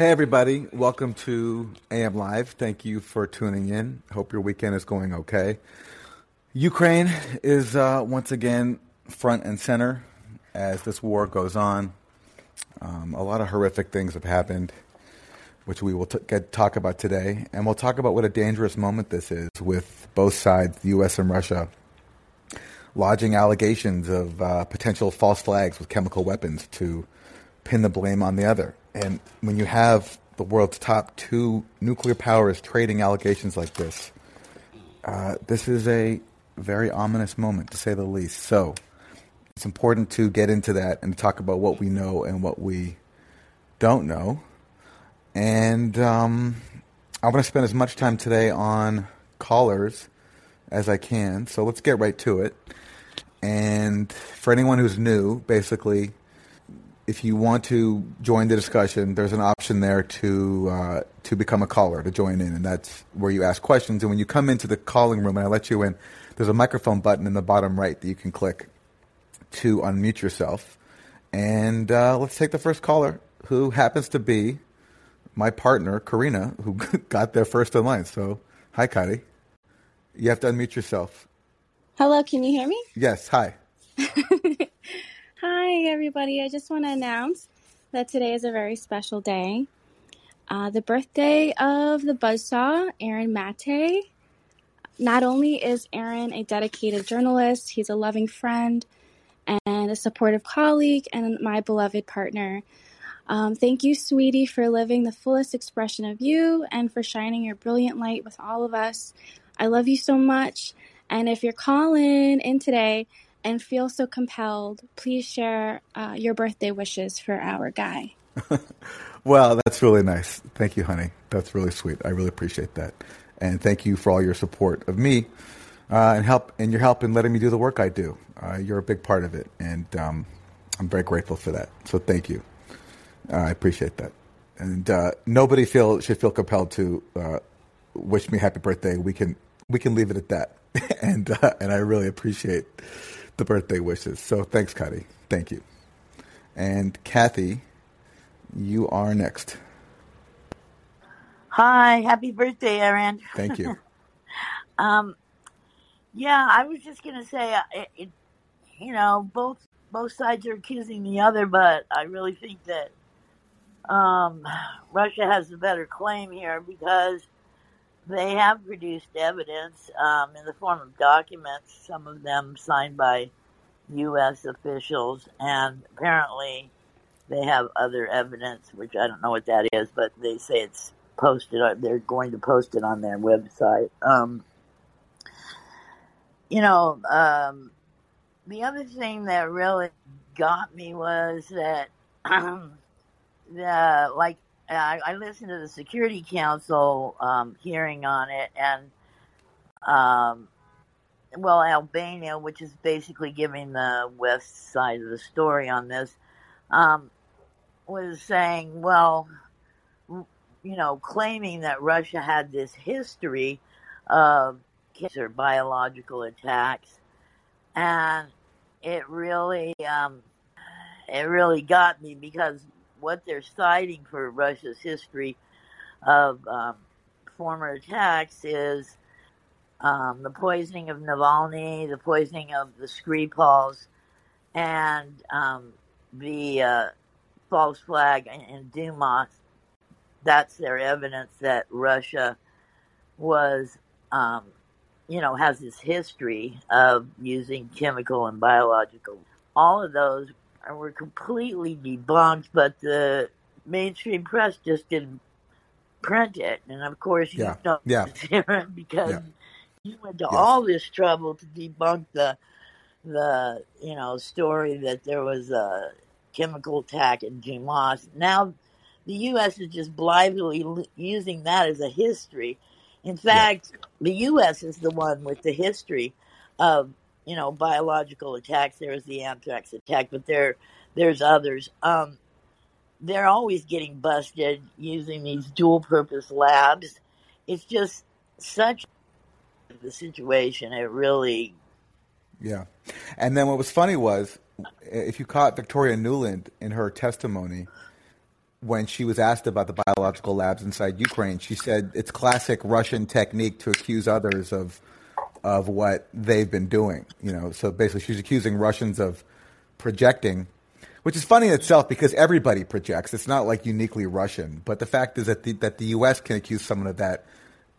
Hey, everybody. Welcome to AM Live. Thank you for tuning in. Hope your weekend is going okay. Ukraine is uh, once again front and center as this war goes on. Um, a lot of horrific things have happened, which we will t- get, talk about today. And we'll talk about what a dangerous moment this is with both sides, the U.S. and Russia, lodging allegations of uh, potential false flags with chemical weapons to pin the blame on the other. And when you have the world's top two nuclear powers trading allegations like this, uh, this is a very ominous moment, to say the least. So it's important to get into that and talk about what we know and what we don't know. And um, I want to spend as much time today on callers as I can. So let's get right to it. And for anyone who's new, basically, if you want to join the discussion, there's an option there to uh, to become a caller to join in, and that's where you ask questions. And when you come into the calling room, and I let you in, there's a microphone button in the bottom right that you can click to unmute yourself. And uh, let's take the first caller, who happens to be my partner, Karina, who got there first in line. So, hi, Kari. You have to unmute yourself. Hello, can you hear me? Yes, hi. Hi, everybody. I just want to announce that today is a very special day. Uh, the birthday of the buzzsaw, Aaron Mate. Not only is Aaron a dedicated journalist, he's a loving friend and a supportive colleague and my beloved partner. Um, thank you, sweetie, for living the fullest expression of you and for shining your brilliant light with all of us. I love you so much. And if you're calling in today, and feel so compelled, please share uh, your birthday wishes for our guy. well, that's really nice. Thank you, honey. That's really sweet. I really appreciate that. And thank you for all your support of me uh, and help and your help in letting me do the work I do. Uh, you're a big part of it, and um, I'm very grateful for that. So thank you. Uh, I appreciate that. And uh, nobody feel should feel compelled to uh, wish me happy birthday. We can we can leave it at that. and and I really appreciate the birthday wishes. So thanks, Kari. Thank you. And Kathy, you are next. Hi, happy birthday, Aaron. Thank you. um, yeah, I was just gonna say, uh, it, it, you know, both both sides are accusing the other, but I really think that um, Russia has the better claim here because they have produced evidence um, in the form of documents, some of them signed by U.S. officials, and apparently they have other evidence, which I don't know what that is, but they say it's posted. They're going to post it on their website. Um, you know, um, the other thing that really got me was that, the like I, I listened to the Security Council um, hearing on it, and um, well, Albania, which is basically giving the West side of the story on this, um, was saying, well, you know, claiming that Russia had this history of or biological attacks, and it really, um, it really got me because what they're citing for Russia's history of um, former attacks is um, the poisoning of Navalny, the poisoning of the Skripals, and um, the uh, false flag in, Dumas. That's their evidence that Russia was, um, you know, has this history of using chemical and biological. All of those were completely debunked, but the mainstream press just didn't print it. And of course, you yeah. know, yeah. because yeah. you went to yes. all this trouble to debunk the the you know story that there was a chemical attack in Dumas. Now, the U.S. is just blithely using that as a history. In fact, yeah. the U.S. is the one with the history of you know, biological attacks. There was the anthrax attack, but there, there's others. Um, they're always getting busted using these dual purpose labs. It's just such the situation. It really. Yeah. And then what was funny was if you caught Victoria Nuland in her testimony, when she was asked about the biological labs inside Ukraine, she said it's classic Russian technique to accuse others of of what they've been doing. You know, so basically, she's accusing Russians of projecting, which is funny in itself because everybody projects. It's not like uniquely Russian. But the fact is that the, that the U.S. can accuse someone of that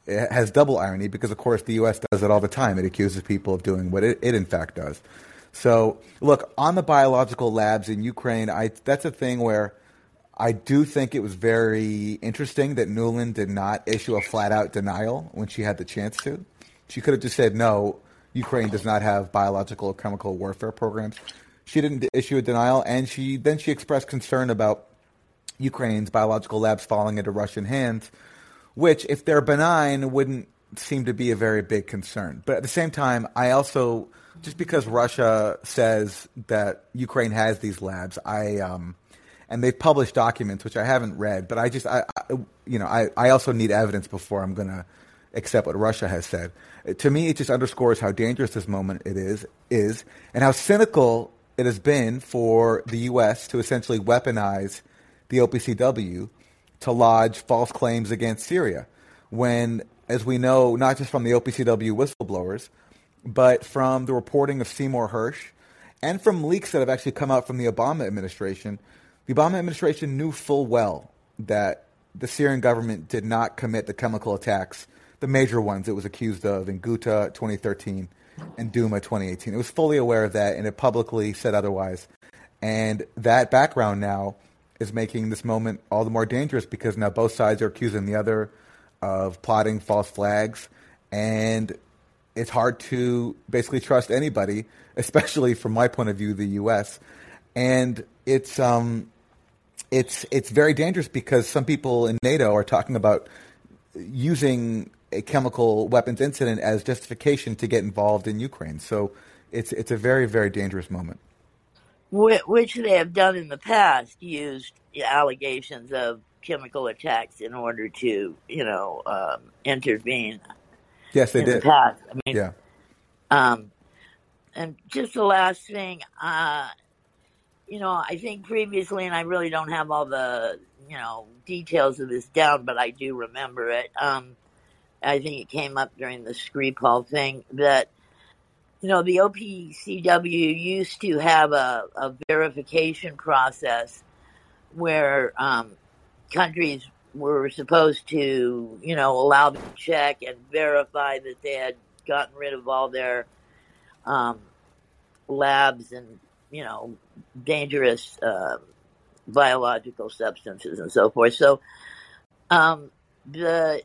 it has double irony because, of course, the U.S. does it all the time. It accuses people of doing what it, it in fact does. So, look, on the biological labs in Ukraine, I, that's a thing where I do think it was very interesting that Nuland did not issue a flat out denial when she had the chance to. She could have just said, no, Ukraine does not have biological or chemical warfare programs. She didn't issue a denial, and she then she expressed concern about Ukraine's biological labs falling into Russian hands, which, if they're benign, wouldn't seem to be a very big concern. But at the same time, I also just because Russia says that Ukraine has these labs, I um, and they've published documents which I haven't read, but I just I, I you know I, I also need evidence before I'm to accept what Russia has said. Uh, to me, it just underscores how dangerous this moment it is is and how cynical it has been for the U.S. to essentially weaponize the OPCW to lodge false claims against Syria, when, as we know, not just from the OPCW whistleblowers, but from the reporting of Seymour Hersh and from leaks that have actually come out from the Obama administration the Obama administration knew full well that the Syrian government did not commit the chemical attacks, the major ones it was accused of in Ghouta 2013 and Duma 2018. It was fully aware of that and it publicly said otherwise. And that background now is making this moment all the more dangerous because now both sides are accusing the other of plotting false flags. And it's hard to basically trust anybody, especially from my point of view, the U.S. And it's um, it's it's very dangerous because some people in NATO are talking about using a chemical weapons incident as justification to get involved in Ukraine. So it's it's a very very dangerous moment. Which they have done in the past, used allegations of chemical attacks in order to, you know, um, intervene. Yes, they did in did. The past. I mean, yeah. Um, and just the last thing, uh, you know, I think previously, and I really don't have all the, you know, details of this down, but I do remember it. Um, I think it came up during the Skripal thing that, you know, the OPCW used to have a, a verification process where um, countries were supposed to, you know, allow them to check and verify that they had gotten rid of all their um, labs and you know, dangerous uh, biological substances and so forth. So, um, the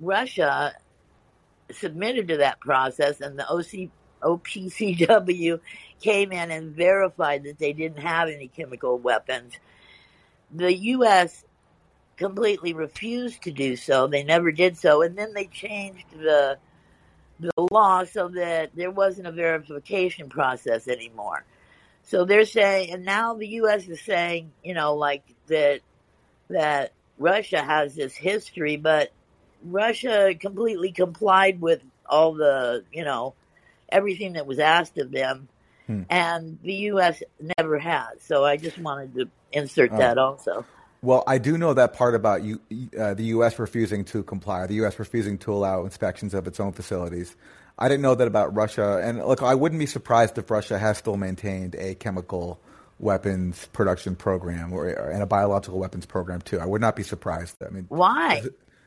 Russia submitted to that process, and the OC, OPCW came in and verified that they didn't have any chemical weapons. The U.S. completely refused to do so. They never did so, and then they changed the the law so that there wasn't a verification process anymore. So they're saying, and now the U.S. is saying, you know, like that that Russia has this history, but Russia completely complied with all the, you know, everything that was asked of them, hmm. and the U.S. never has. So I just wanted to insert oh. that also. Well, I do know that part about you, uh, the U.S. refusing to comply, the U.S. refusing to allow inspections of its own facilities. I didn't know that about Russia. And look, I wouldn't be surprised if Russia has still maintained a chemical weapons production program or, and a biological weapons program too. I would not be surprised. I mean, why?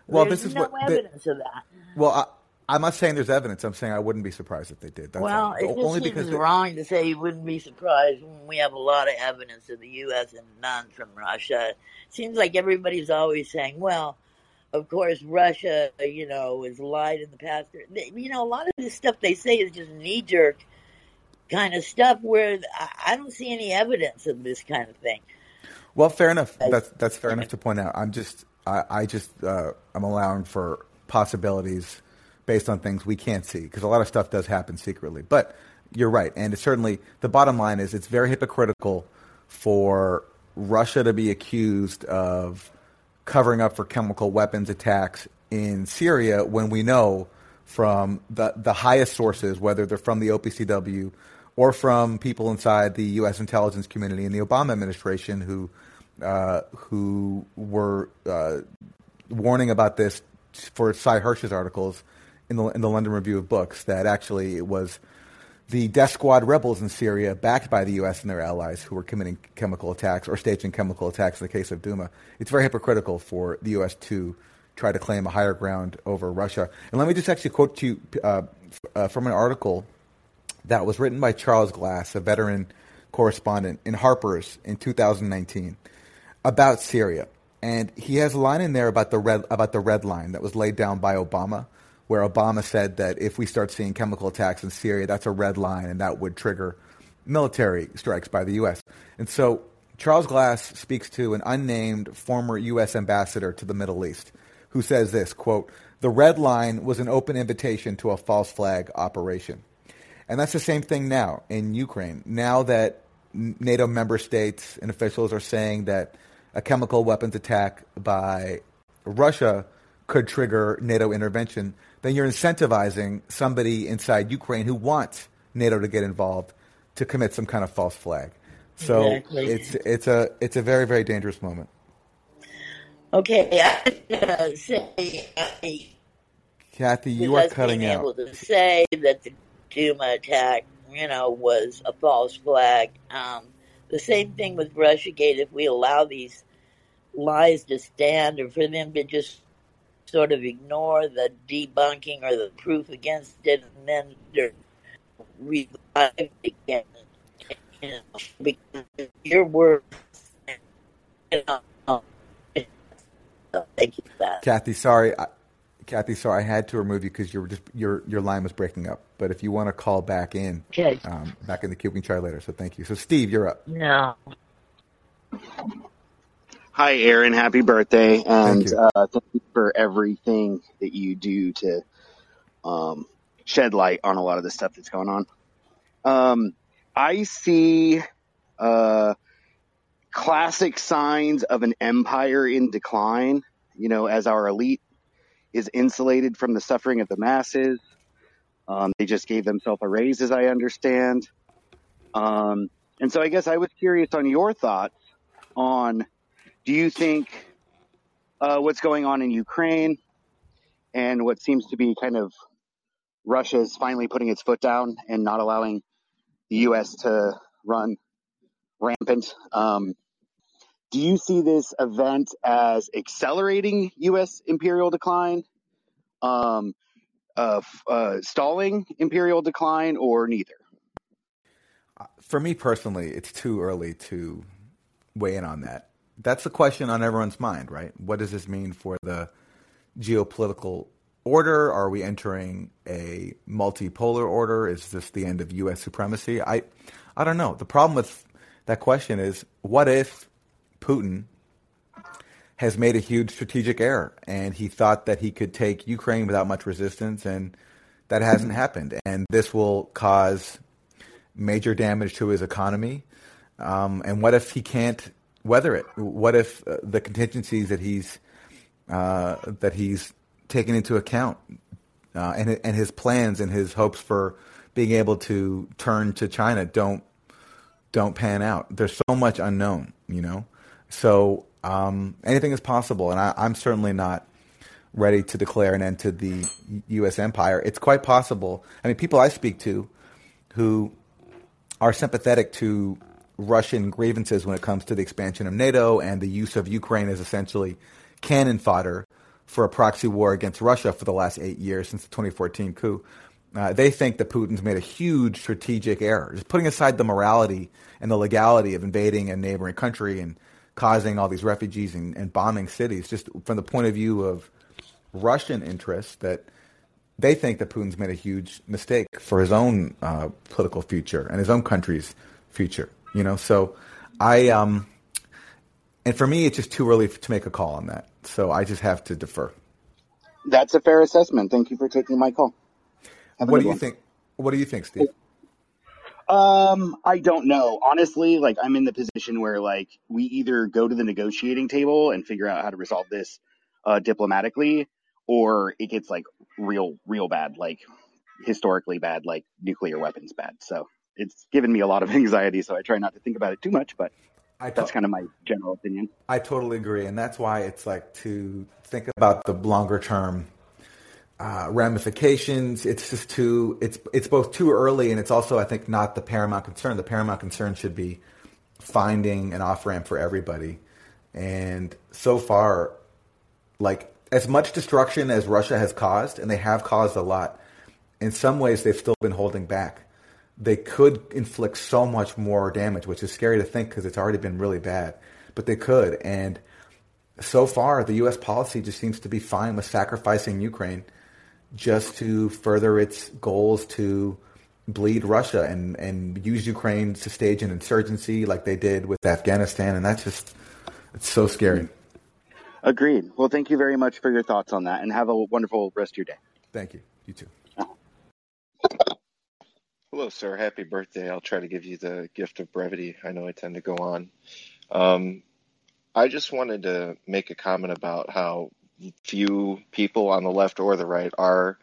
Well, there's this is no what evidence of that. Well, I, I'm not saying there's evidence. I'm saying I wouldn't be surprised if they did. That's well, it just only seems because wrong to say you wouldn't be surprised when we have a lot of evidence of the U.S. and none from Russia. It seems like everybody's always saying, "Well, of course, Russia, you know, has lied in the past. You know, a lot of this stuff they say is just knee jerk kind of stuff where I don't see any evidence of this kind of thing. Well, fair enough. That's that's fair enough to point out. I'm just I, I just uh, I'm allowing for possibilities based on things we can't see because a lot of stuff does happen secretly. But you're right, and it's certainly the bottom line is it's very hypocritical for Russia to be accused of covering up for chemical weapons attacks in Syria when we know from the, the highest sources, whether they're from the OPCW or from people inside the U.S. intelligence community and the Obama administration who uh, who were uh, warning about this for Sy Hersh's articles in the in the London Review of Books that actually it was the death squad rebels in Syria, backed by the U.S. and their allies, who were committing chemical attacks or staging chemical attacks in the case of Duma. It's very hypocritical for the U.S. to try to claim a higher ground over Russia. And let me just actually quote to you uh, uh, from an article that was written by Charles Glass, a veteran correspondent in Harper's in 2019 about Syria. And he has a line in there about the red about the red line that was laid down by Obama where Obama said that if we start seeing chemical attacks in Syria, that's a red line and that would trigger military strikes by the U.S. And so Charles Glass speaks to an unnamed former U.S. ambassador to the Middle East who says this, quote, the red line was an open invitation to a false flag operation. And that's the same thing now in Ukraine. Now that NATO member states and officials are saying that a chemical weapons attack by Russia could trigger NATO intervention, then you're incentivizing somebody inside Ukraine who wants NATO to get involved to commit some kind of false flag. So exactly. it's it's a it's a very very dangerous moment. Okay, I say, I, Kathy, you are cutting being out. Able to say that the Duma attack, you know, was a false flag. Um, the same thing with RussiaGate. If we allow these lies to stand, or for them to just sort of ignore the debunking or the proof against it, and then they're revived again. You know, because your words, you know, thank you for that. Kathy, sorry. I, Kathy, sorry, I had to remove you because your just your your line was breaking up. But if you want to call back in, okay. um, back in the queue, we can try later. So thank you. So Steve, you're up. No. Hi, Aaron. Happy birthday. And thank you. Uh, thank you for everything that you do to um, shed light on a lot of the stuff that's going on. Um, I see uh, classic signs of an empire in decline, you know, as our elite is insulated from the suffering of the masses. Um, they just gave themselves a raise, as I understand. Um, and so I guess I was curious on your thoughts on do you think uh, what's going on in Ukraine and what seems to be kind of Russia's finally putting its foot down and not allowing the U.S. to run rampant. Um, do you see this event as accelerating U.S. imperial decline, um, uh, uh, stalling imperial decline, or neither? For me personally, it's too early to weigh in on that that's the question on everyone's mind, right? What does this mean for the geopolitical order? Are we entering a multipolar order? Is this the end of U.S. supremacy? I, I don't know. The problem with that question is, what if Putin has made a huge strategic error and he thought that he could take Ukraine without much resistance, and that hasn't happened, and this will cause major damage to his economy. Um, and what if he can't weather it? What if uh, the contingencies that he's uh, that he's taken into account uh, and and his plans and his hopes for being able to turn to China don't don't pan out? There's so much unknown, you know. So um, anything is possible, and I, I'm certainly not ready to declare an end to the U.S. empire. It's quite possible. I mean, people I speak to who are sympathetic to Russian grievances when it comes to the expansion of NATO and the use of Ukraine as essentially cannon fodder for a proxy war against Russia for the last eight years since the 2014 coup. Uh, they think that Putin's made a huge strategic error, just putting aside the morality and the legality of invading a neighboring country and causing all these refugees and, and bombing cities, just from the point of view of Russian interests, that they think that Putin's made a huge mistake for his own uh, political future and his own country's future. You know, so I um, and for me, it's just too early to make a call on that. So I just have to defer. That's a fair assessment. Thank you for taking my call. Have what do you one. think? What do you think, Steve? Um, I don't know. Honestly, like I'm in the position where like we either go to the negotiating table and figure out how to resolve this uh, diplomatically, or it gets like real, real bad, like historically bad, like nuclear weapons bad. So it's given me a lot of anxiety, so I try not to think about it too much. But I to- that's kind of my general opinion. I totally agree, and that's why it's like to think about the longer term uh, ramifications. It's just too it's it's both too early, and it's also I think not the paramount concern. The paramount concern should be finding an off ramp for everybody. And so far, like as much destruction as Russia has caused, and they have caused a lot, in some ways they've still been holding back. They could inflict so much more damage, which is scary to think because it's already been really bad. But they could. And so far, the U.S. policy just seems to be fine with sacrificing Ukraine just to further its goals to bleed Russia and, and use Ukraine to stage an insurgency like they did with Afghanistan. And that's just, it's so scary. Agreed. Well, thank you very much for your thoughts on that and have a wonderful rest of your day. Thank you. You too. Hello, sir. Happy birthday. I'll try to give you the gift of brevity. I know I tend to go on. Um, I just wanted to make a comment about how few people on the left or the right are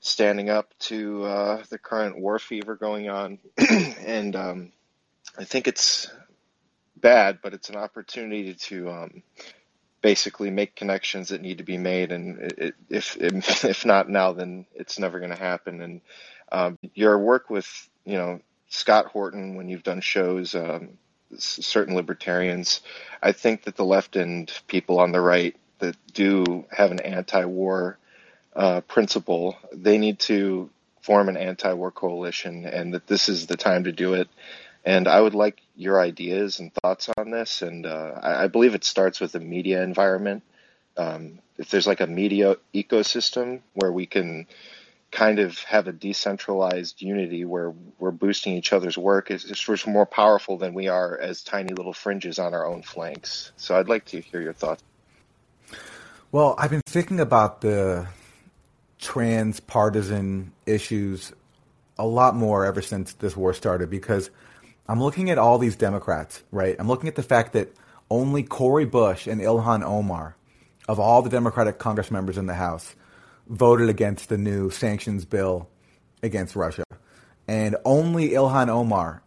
standing up to uh, the current war fever going on. and um, I think it's bad, but it's an opportunity to um, basically make connections that need to be made. And it, if, if not now, then it's never going to happen. And um, your work with, you know, Scott Horton, when you've done shows, um, certain libertarians, I think that the left and people on the right that do have an anti-war uh, principle, they need to form an anti-war coalition, and that this is the time to do it. And I would like your ideas and thoughts on this. And uh, I, I, believe it starts with the media environment. Um, if there's like a media ecosystem where we can kind of have a decentralized unity where we're boosting each other's work, it's, it's more powerful than we are as tiny little fringes on our own flanks. So I'd like to hear your thoughts. Well, I've been thinking about the trans partisan issues a lot more ever since this war started because I'm looking at all these Democrats, right? I'm looking at the fact that only Cori Bush and Ilhan Omar, of all the Democratic Congress members in the House, voted against the new sanctions bill against Russia. And only Ilhan Omar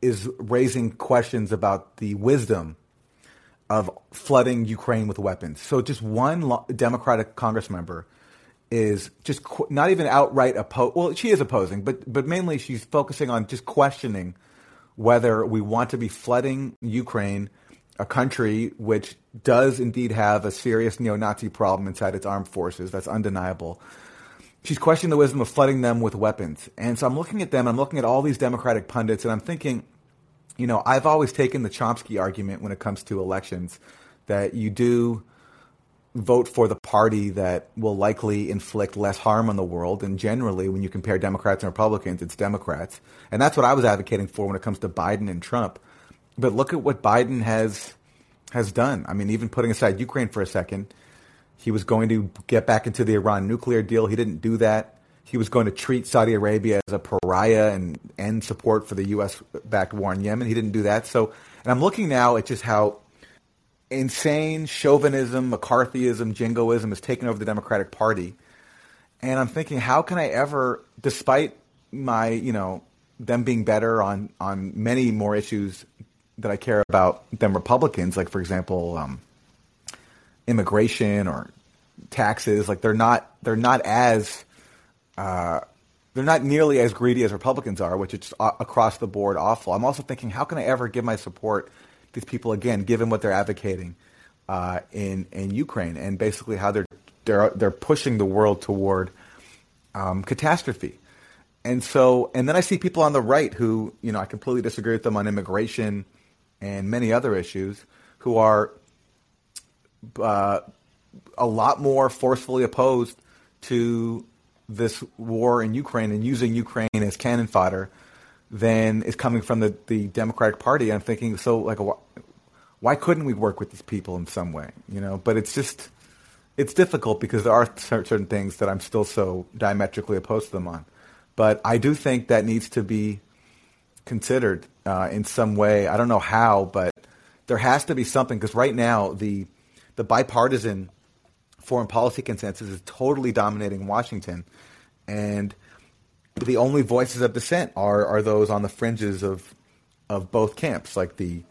is raising questions about the wisdom of flooding Ukraine with weapons. So just one Democratic Congress member is just qu- not even outright opposed. Well, she is opposing, but but mainly she's focusing on just questioning whether we want to be flooding Ukraine, a country which does indeed have a serious neo-Nazi problem inside its armed forces. That's undeniable. She's questioning the wisdom of flooding them with weapons. And so I'm looking at them, I'm looking at all these Democratic pundits, and I'm thinking, you know, I've always taken the Chomsky argument when it comes to elections that you do vote for the party that will likely inflict less harm on the world. And generally, when you compare Democrats and Republicans, it's Democrats. And that's what I was advocating for when it comes to Biden and Trump. But look at what Biden has has done. I mean, even putting aside Ukraine for a second, he was going to get back into the Iran nuclear deal. He didn't do that. He was going to treat Saudi Arabia as a pariah and end support for the U.S. backed war in Yemen. He didn't do that. So, and I'm looking now at just how insane chauvinism, McCarthyism, jingoism has taken over the Democratic Party. And I'm thinking, how can I ever, despite my, you know, them being better on, on many more issues that I care about than Republicans, like, for example, um, immigration or taxes, like they're not, they're not as, uh, they're not nearly as greedy as Republicans are, which is across the board awful. I'm also thinking, how can I ever give my support to these people again, given what they're advocating uh, in in Ukraine and basically how they're they're they're pushing the world toward um, catastrophe. And so, and then I see people on the right who, you know, I completely disagree with them on immigration and many other issues, who are uh, a lot more forcefully opposed to this war in Ukraine and using Ukraine as cannon fodder than is coming from the, the Democratic Party. I'm thinking, so like, why couldn't we work with these people in some way? You know, but it's just it's difficult because there are certain things that I'm still so diametrically opposed to them on. But I do think that needs to be considered uh, in some way. I don't know how, but there has to be something because right now the the bipartisan foreign policy consensus is totally dominating Washington, and the only voices of dissent are are those on the fringes of of both camps, like the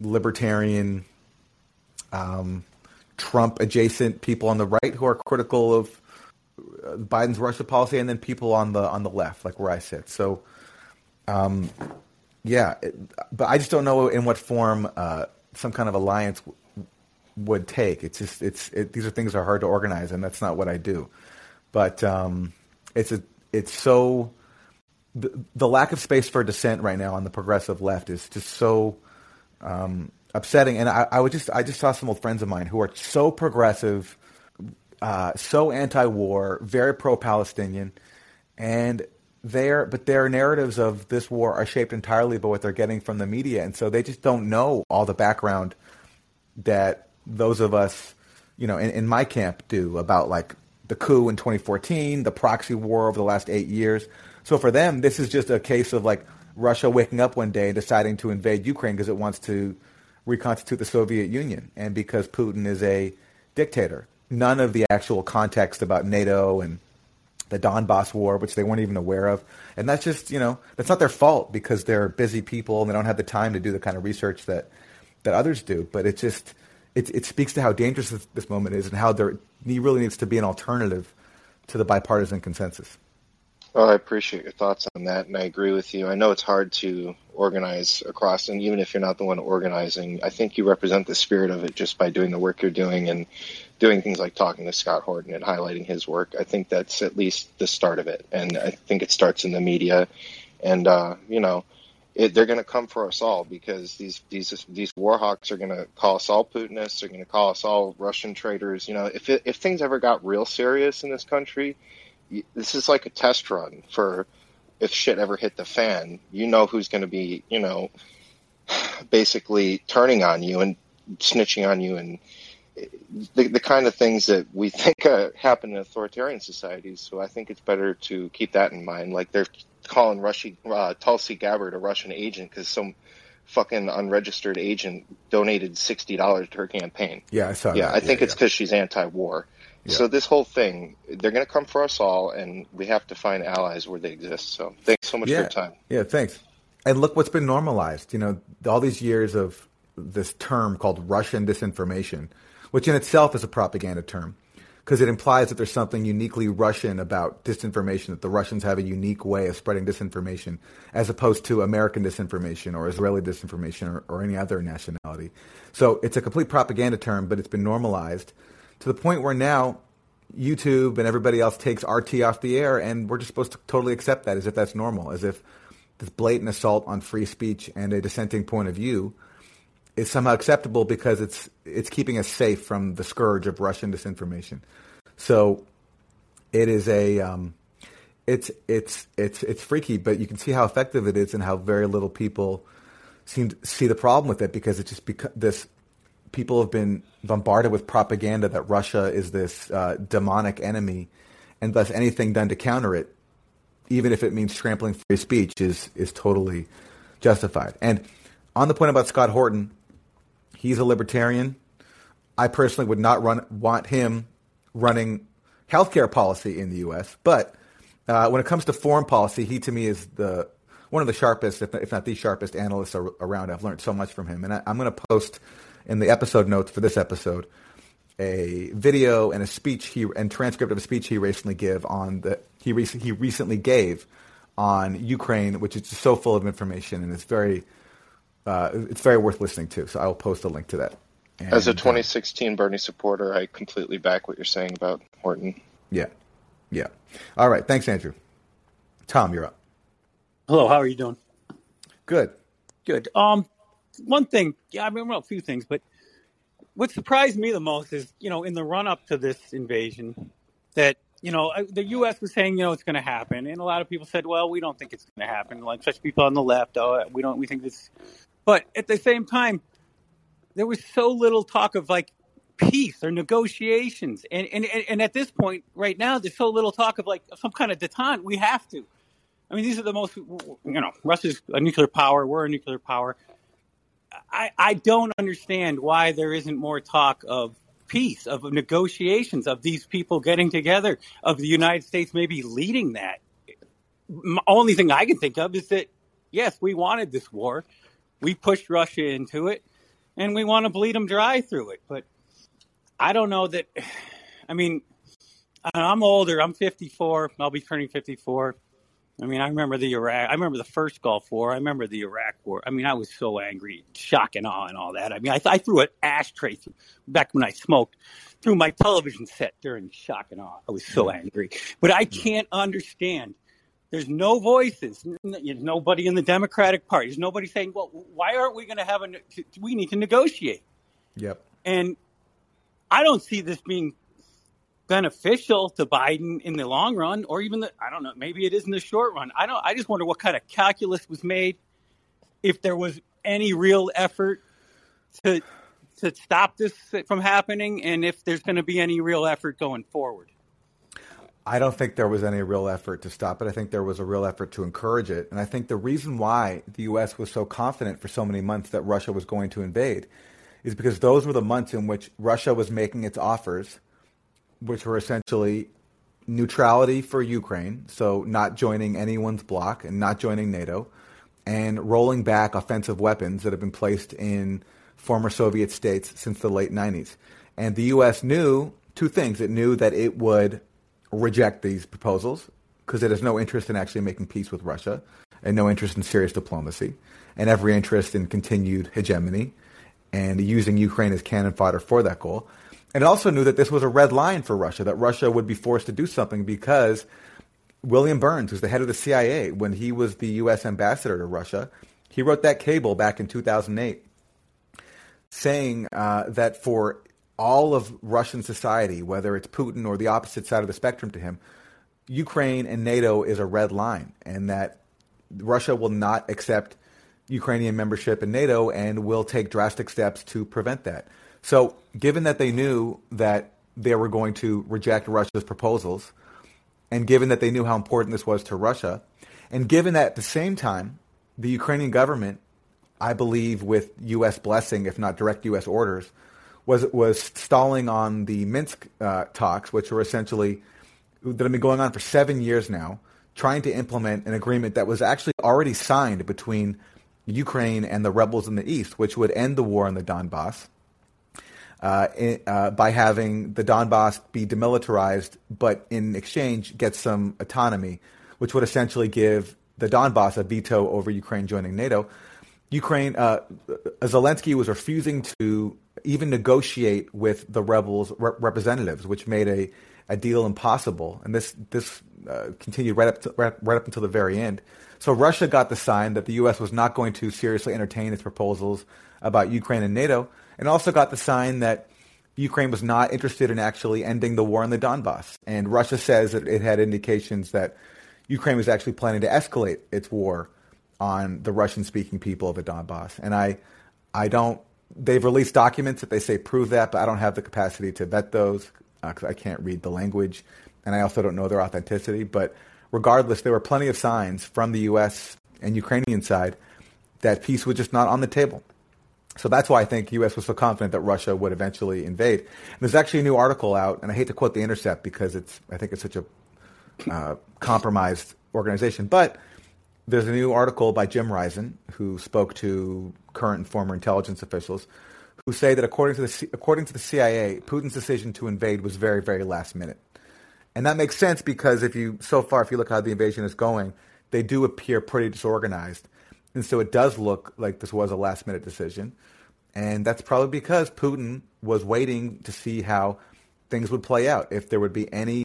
libertarian, um, Trump adjacent people on the right who are critical of uh, Biden's Russia policy, and then people on the on the left, like where I sit. So, um, yeah, it, but I just don't know in what form uh, some kind of alliance w- would take. It's just it's it, these are things that are hard to organize, and that's not what I do. But um, it's a it's so the, the lack of space for dissent right now on the progressive left is just so um, upsetting. And I, I would just I just saw some old friends of mine who are so progressive, uh, so anti-war, very pro-Palestinian, and their but their narratives of this war are shaped entirely by what they're getting from the media, and so they just don't know all the background that those of us, you know, in, in my camp do about like the coup in 2014, the proxy war over the last eight years. So for them, this is just a case of like Russia waking up one day and deciding to invade Ukraine because it wants to reconstitute the Soviet Union and because Putin is a dictator. None of the actual context about NATO and the Donbass war, which they weren't even aware of. And that's just, you know, that's not their fault because they're busy people and they don't have the time to do the kind of research that, that others do. But it just, it, it speaks to how dangerous this, this moment is and how there really needs to be an alternative to the bipartisan consensus. Well, I appreciate your thoughts on that, and I agree with you. I know it's hard to organize across, and even if you're not the one organizing, I think you represent the spirit of it just by doing the work you're doing and doing things like talking to Scott Horton and highlighting his work. I think that's at least the start of it, and I think it starts in the media. And uh, you know, it, they're going to come for us all because these these these war hawks are going to call us all Putinists. They're going to call us all Russian traitors. You know, if it, if things ever got real serious in this country this is like a test run for if shit ever hit the fan, you know who's going to be, you know, basically turning on you and snitching on you and the, the kind of things that we think uh, happen in authoritarian societies. So I think it's better to keep that in mind. Like they're calling Russia, uh, Tulsi Gabbard a Russian agent because some fucking unregistered agent donated sixty dollars to her campaign. Yeah, I saw. Yeah, that. I think yeah, it's because she's anti-war. So this whole thing, they're going to come for us all, and we have to find allies where they exist. So thanks so much yeah. for your time. Yeah, thanks. And look what's been normalized. You know, all these years of this term called Russian disinformation, which in itself is a propaganda term, because it implies that there's something uniquely Russian about disinformation, that the Russians have a unique way of spreading disinformation, as opposed to American disinformation or Israeli disinformation or, or any other nationality. So it's a complete propaganda term, but it's been normalized to the point where now YouTube and everybody else takes RT off the air, and we're just supposed to totally accept that as if that's normal, as if this blatant assault on free speech and a dissenting point of view is somehow acceptable because it's it's keeping us safe from the scourge of Russian disinformation. So it is a um, it's it's it's it's freaky, but you can see how effective it is and how very little people seem to see the problem with it because it's just because this people have been bombarded with propaganda that Russia is this uh, demonic enemy, and thus anything done to counter it, even if it means trampling free speech, is is totally justified. And on the point about Scott Horton, he's a libertarian. I personally would not run want him running healthcare policy in the U.S. But uh, when it comes to foreign policy, he to me is the one of the sharpest, if not the sharpest, analysts around. I've learned so much from him, and I, I'm going to post in the episode notes for this episode a video and a speech he and transcript of a speech he recently gave on the he rec- he recently gave on Ukraine, which is just so full of information and it's very uh, it's very worth listening to. So I will post a link to that. And, As a uh, 2016 Bernie supporter, I completely back what you're saying about Horton. Yeah, yeah. All right, thanks, Andrew. Tom, you're up. Hello, how are you doing? Good. Good. Um, one thing, yeah, I mean, well, a few things, but what surprised me the most is, you know, in the run up to this invasion, that you know the U.S. was saying, you know, it's going to happen, and a lot of people said, well, we don't think it's going to happen. Like such people on the left, oh, we don't, we think this. But at the same time, there was so little talk of like peace or negotiations, and and and at this point, right now, there's so little talk of like some kind of detente. We have to. I mean, these are the most, you know, Russia's a nuclear power. We're a nuclear power. I, I don't understand why there isn't more talk of peace, of negotiations, of these people getting together, of the United States maybe leading that. The only thing I can think of is that, yes, we wanted this war. We pushed Russia into it. and we want to bleed them dry through it. But I don't know that. I mean, I'm older. I'm 54. I'll be turning 54. I mean, I remember the Iraq. I remember the first Gulf War. I remember the Iraq War. I mean, I was so angry, shock and awe, and all that. I mean, I, I threw an ashtray through, back when I smoked through my television set during shock and awe. I was so angry, but I can't understand. There's no voices. There's nobody in the Democratic Party. There's nobody saying, "Well, why aren't we going to have a? We need to negotiate." Yep. And I don't see this being beneficial to Biden in the long run, or even the I don't know, maybe it is in the short run. I don't. I just wonder what kind of calculus was made, if there was any real effort to to stop this from happening, and if there's going to be any real effort going forward. I don't think there was any real effort to stop it. I think there was a real effort to encourage it. And I think the reason why the U.S. was so confident for so many months that Russia was going to invade is because those were the months in which Russia was making its offers which were essentially neutrality for Ukraine, so not joining anyone's bloc and not joining NATO, and rolling back offensive weapons that have been placed in former Soviet states since the late 90s. And the U.S. knew two things. It knew that it would reject these proposals because it has no interest in actually making peace with Russia and no interest in serious diplomacy and every interest in continued hegemony and using Ukraine as cannon fodder for that goal. And it also knew that this was a red line for Russia, that Russia would be forced to do something because William Burns, who's the head of the CIA, when he was the U.S. ambassador to Russia, he wrote that cable back in 2008 saying uh, that for all of Russian society, whether it's Putin or the opposite side of the spectrum to him, Ukraine and NATO is a red line, and that Russia will not accept Ukrainian membership in NATO and will take drastic steps to prevent that. So, given that they knew that they were going to reject Russia's proposals, and given that they knew how important this was to Russia, and given that at the same time, the Ukrainian government, I believe, with U.S. blessing, if not direct U.S. orders, was was stalling on the Minsk uh, talks, which were essentially that have been going on for seven years now, trying to implement an agreement that was actually already signed between Ukraine and the rebels in the east, which would end the war in the Donbass uh, uh, by having the Donbass be demilitarized, but in exchange get some autonomy, which would essentially give the Donbass a veto over Ukraine joining NATO. Ukraine, uh, Zelensky was refusing to even negotiate with the rebels' re- representatives, which made a, a deal impossible. And this this uh, continued right up to, right, right up until the very end. So Russia got the sign that the U.S. was not going to seriously entertain its proposals about Ukraine and NATO and also got the sign that Ukraine was not interested in actually ending the war in the Donbass. And Russia says that it had indications that Ukraine was actually planning to escalate its war on the Russian-speaking people of the Donbass. And I, I don't. They've released documents that they say prove that, but I don't have the capacity to vet those because uh, I can't read the language, and I also don't know their authenticity. But regardless, there were plenty of signs from the U.S. and Ukrainian side that peace was just not on the table. So that's why I think U.S. was so confident that Russia would eventually invade. And there's actually a new article out, and I hate to quote the Intercept because it's I think it's such a uh, compromised organization, but there's a new article by Jim Risen, who spoke to current and former intelligence officials, who say that according to the according to the CIA, Putin's decision to invade was very very last minute, and that makes sense because if you so far if you look how the invasion is going, they do appear pretty disorganized. And so it does look like this was a last minute decision. And that's probably because Putin was waiting to see how things would play out, if there would be any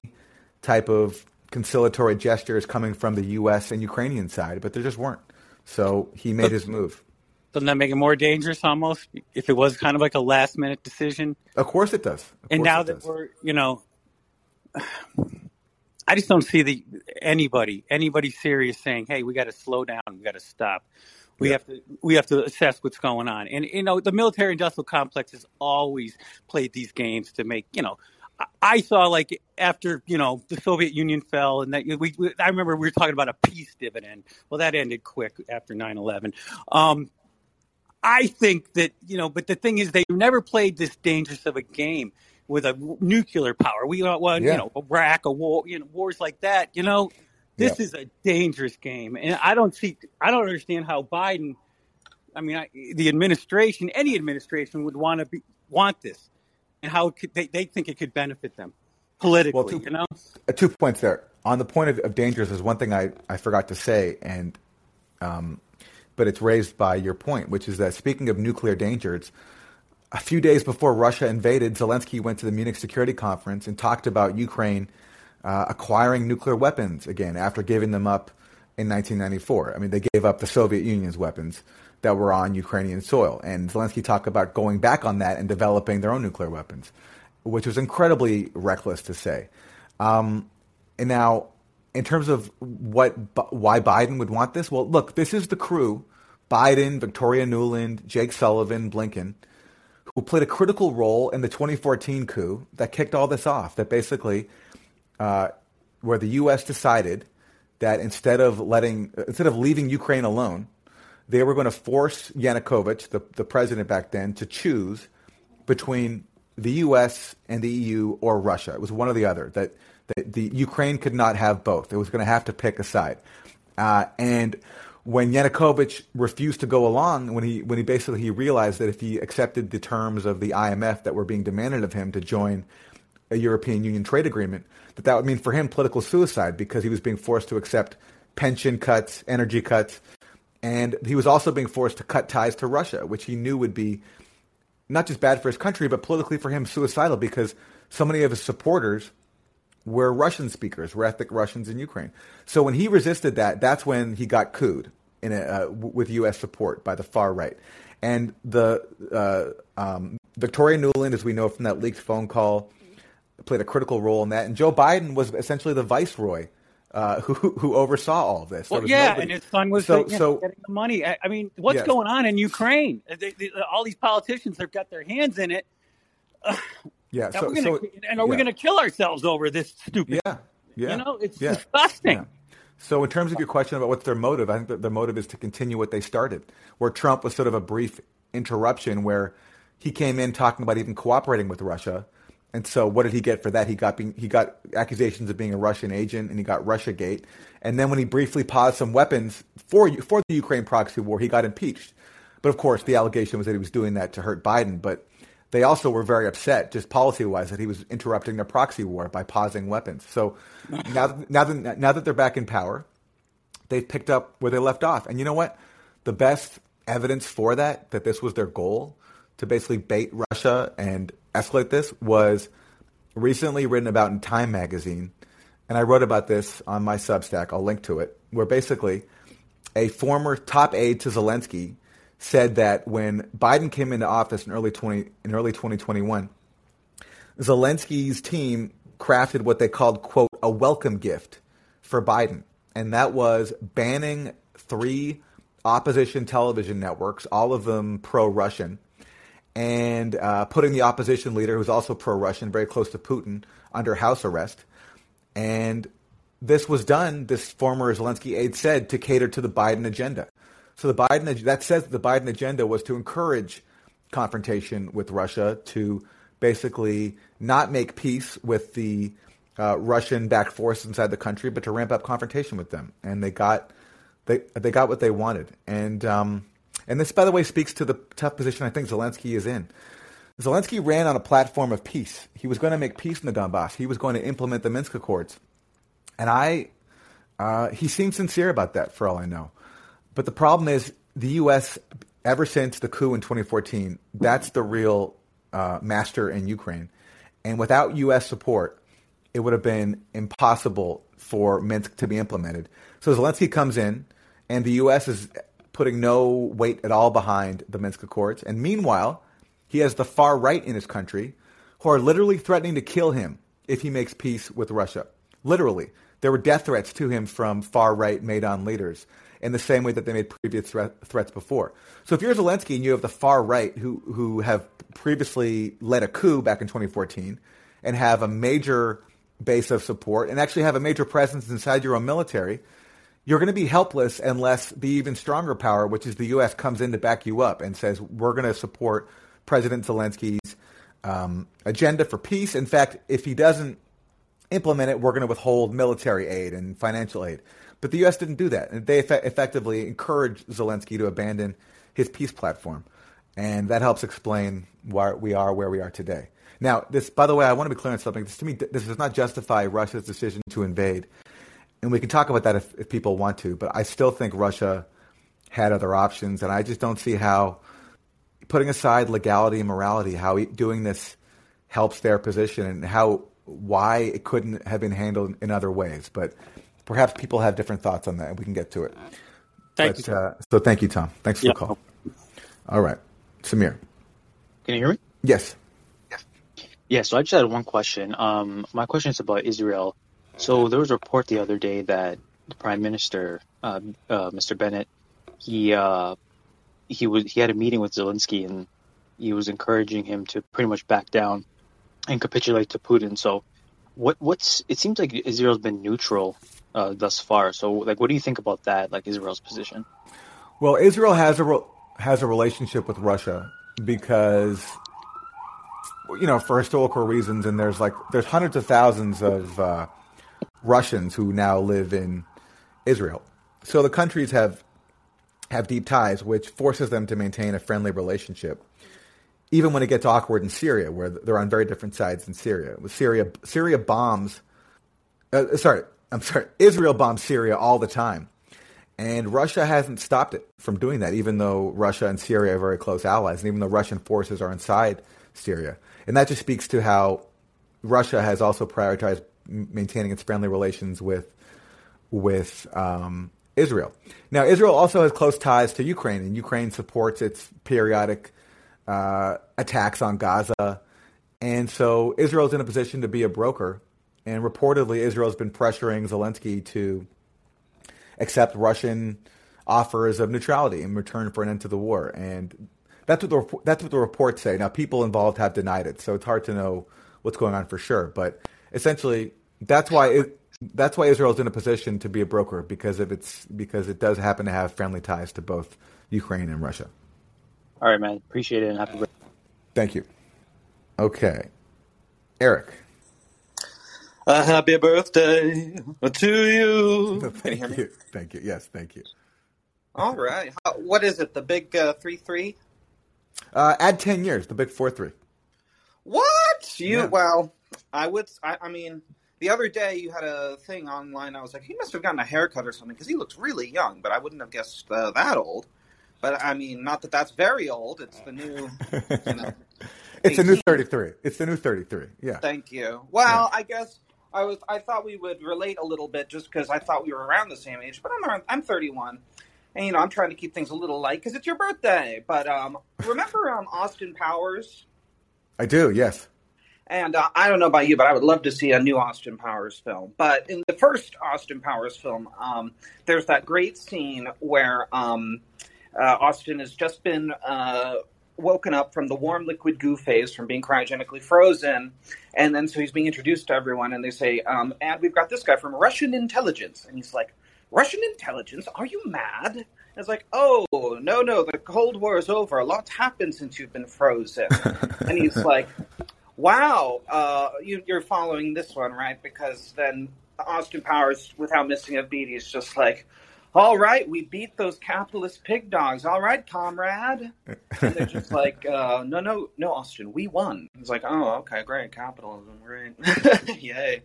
type of conciliatory gestures coming from the U.S. and Ukrainian side, but there just weren't. So he made his move. Doesn't that make it more dangerous almost if it was kind of like a last minute decision? Of course it does. Of and now that does. we're, you know, I just don't see the anybody anybody serious saying, "Hey, we got to slow down. We got to stop. We yeah. have to we have to assess what's going on." And you know, the military industrial complex has always played these games to make you know. I saw like after you know the Soviet Union fell, and that we, we I remember we were talking about a peace dividend. Well, that ended quick after 9-11. Um, I think that you know, but the thing is, they never played this dangerous of a game with a nuclear power. We want, yeah. you know, Iraq, a war, you know, wars like that. You know, this yeah. is a dangerous game, and I don't see, I don't understand how Biden I mean, I, the administration, any administration, would want to be want this, and how could, they they think it could benefit them politically. Well, two, you know, uh, two points there. On the point of, of dangers, there's one thing I, I forgot to say, and um, but it's raised by your point, which is that speaking of nuclear dangers, a few days before Russia invaded, Zelensky went to the Munich Security Conference and talked about Ukraine uh, acquiring nuclear weapons again after giving them up in 1994. I mean, they gave up the Soviet Union's weapons that were on Ukrainian soil. And Zelensky talked about going back on that and developing their own nuclear weapons, which was incredibly reckless to say. Um, and now, in terms of what why Biden would want this, well, look, this is the crew: Biden, Victoria Nuland, Jake Sullivan, Blinken, who played a critical role in the 2014 coup that kicked all this off. That basically, uh, where the U.S. decided that instead of letting instead of leaving Ukraine alone, they were going to force Yanukovych, the, the president back then, to choose between the U.S. and the EU or Russia. It was one or the other. That, that the Ukraine could not have both. It was going to have to pick a side. Uh, and when Yanukovych refused to go along, when he when he basically he realized that if he accepted the terms of the IMF that were being demanded of him to join a European Union trade agreement, that that would mean for him political suicide because he was being forced to accept pension cuts, energy cuts, and he was also being forced to cut ties to Russia, which he knew would be not just bad for his country, but politically for him suicidal because so many of his supporters were Russian speakers, were ethnic Russians in Ukraine. So when he resisted that, that's when he got cooed in a, uh, with U.S. support by the far right. And the uh, um, Victoria Nuland, as we know from that leaked phone call, played a critical role in that. And Joe Biden was essentially the viceroy uh, who who oversaw all this. Well, yeah, nobody. and his son was so, the, so, know, getting the money. I, I mean, what's yes. going on in Ukraine? They, they, all these politicians have got their hands in it. yeah, so, gonna, so, and are yeah. we going to kill ourselves over this stupid? Yeah, yeah, you know, it's yeah. disgusting. Yeah. So, in terms of your question about what's their motive, I think that their motive is to continue what they started. Where Trump was sort of a brief interruption, where he came in talking about even cooperating with Russia and so, what did he get for that? He got being, he got accusations of being a Russian agent, and he got RussiaGate. And then, when he briefly paused some weapons for for the Ukraine proxy war, he got impeached. But of course, the allegation was that he was doing that to hurt Biden. But they also were very upset, just policy wise, that he was interrupting their proxy war by pausing weapons. So now, now that now that they're back in power, they've picked up where they left off. And you know what? The best evidence for that, that this was their goal, to basically bait Russia and escalate this was recently written about in Time magazine, and I wrote about this on my Substack. I'll link to it, where basically a former top aide to Zelensky said that when Biden came into office in early 20 in early 2021, Zelensky's team crafted what they called quote a welcome gift for Biden, and that was banning three opposition television networks, all of them pro-Russian, and uh, putting the opposition leader, who's also pro-Russian, very close to Putin, under house arrest. And this was done, this former Zelensky aide said, to cater to the Biden agenda. So the Biden that says the Biden agenda was to encourage confrontation with Russia, to basically not make peace with the uh, Russian-backed forces inside the country, but to ramp up confrontation with them. And they got they they got what they wanted. And um, and this, by the way, speaks to the tough position I think Zelensky is in. Zelensky ran on a platform of peace. He was going to make peace in the Donbass. He was going to implement the Minsk Accords. And I, uh, he seemed sincere about that for all I know. But the problem is the U.S., ever since the coup in 2014, that's the real uh, master in Ukraine. And without U.S. support, it would have been impossible for Minsk to be implemented. So Zelensky comes in, and the U.S. is putting no weight at all behind the Minsk Accords. And meanwhile, he has the far right in his country who are literally threatening to kill him if he makes peace with Russia. Literally. There were death threats to him from far right Maidan leaders in the same way that they made previous threat, threats before. So if you're Zelensky and you have the far right who, who have previously led a coup back in 2014 and have a major base of support and actually have a major presence inside your own military, you're going to be helpless unless the even stronger power, which is the U.S., comes in to back you up and says, we're going to support President Zelensky's um, agenda for peace. In fact, if he doesn't implement it, we're going to withhold military aid and financial aid. But the U.S. didn't do that. They effectively encouraged Zelensky to abandon his peace platform, and that helps explain why we are where we are today. Now, this, by the way, I want to be clear on something. This, to me, this does not justify Russia's decision to invade, and we can talk about that if, if people want to. But I still think Russia had other options, and I just don't see how, putting aside legality and morality, how doing this helps their position and how why it couldn't have been handled in other ways. But perhaps people have different thoughts on that, and we can get to it. Thank but, you. Uh, so thank you, Tom. Thanks for Yeah. the call. All right, Samir. Can you hear me? Yes. Yeah, so I just had one question. Um, my question is about Israel. So there was a report the other day that the Prime Minister, uh, uh, Mr. Bennett, he uh, he was he had a meeting with Zelensky and he was encouraging him to pretty much back down and capitulate to Putin. So what what's it seems like Israel's been neutral uh, thus far. So like, what do you think about that? Like Israel's position? Well, Israel has a re- has a relationship with Russia because you know for historical reasons, and there's like there's hundreds of thousands of uh, Russians who now live in Israel. So the countries have have deep ties, which forces them to maintain a friendly relationship, even when it gets awkward in Syria, where they're on very different sides in Syria. Syria, Syria bombs. Uh, sorry, I'm sorry. Israel bombs Syria all the time. And Russia hasn't stopped it from doing that, even though Russia and Syria are very close allies, and even though Russian forces are inside Syria. And that just speaks to how Russia has also prioritized maintaining its friendly relations with with um, Israel. Now, Israel also has close ties to Ukraine, and Ukraine supports its periodic uh, attacks on Gaza. And so Israel's in a position to be a broker. And reportedly, Israel's been pressuring Zelensky to accept Russian offers of neutrality in return for an end to the war. And that's what the that's what the reports say. Now, people involved have denied it, so it's hard to know what's going on for sure. But essentially, that's why it, that's why Israel's in a position to be a broker because of its because it does happen to have friendly ties to both Ukraine and Russia. All right, man. Appreciate it and happy birthday. Thank you. Okay, Eric. A happy birthday to you. Can you Thank hear me? you. Thank you. Yes, thank you. All right. How, what is it? The big uh, three three? Uh, add ten years, the big four three. What? You? Yeah. Well, I would. I, I mean, the other day you had a thing online. I was like, he must have gotten a haircut or something because he looks really young, but I wouldn't have guessed uh, that old. But I mean, not that that's very old. It's the new. You know, It's a new thirty-three. It's the new thirty-three. Yeah. Thank you. Well, I guess I was. I thought we would relate a little bit just because I thought we were around the same age. But I'm around, I'm 31, and you know I'm trying to keep things a little light because it's your birthday. But um, remember um, Austin Powers? I do. Yes. And uh, I don't know about you, but I would love to see a new Austin Powers film. But in the first Austin Powers film, um, there's that great scene where um, uh, Austin has just been uh, woken up from the warm liquid goo phase from being cryogenically frozen. And then so he's being introduced to everyone, and they say, um, and we've got this guy from Russian intelligence. And he's like, Russian intelligence? Are you mad? And it's like, oh, no, no, the Cold War is over. A lot's happened since you've been frozen. and he's like, wow, uh, you, you're following this one, right? Because then Austin Powers, without missing a beat, he's just like, all right, we beat those capitalist pig dogs. All right, comrade. And they're just like, uh, no, no, no, Austin, we won. He's like, oh, okay, great, capitalism, great, yay.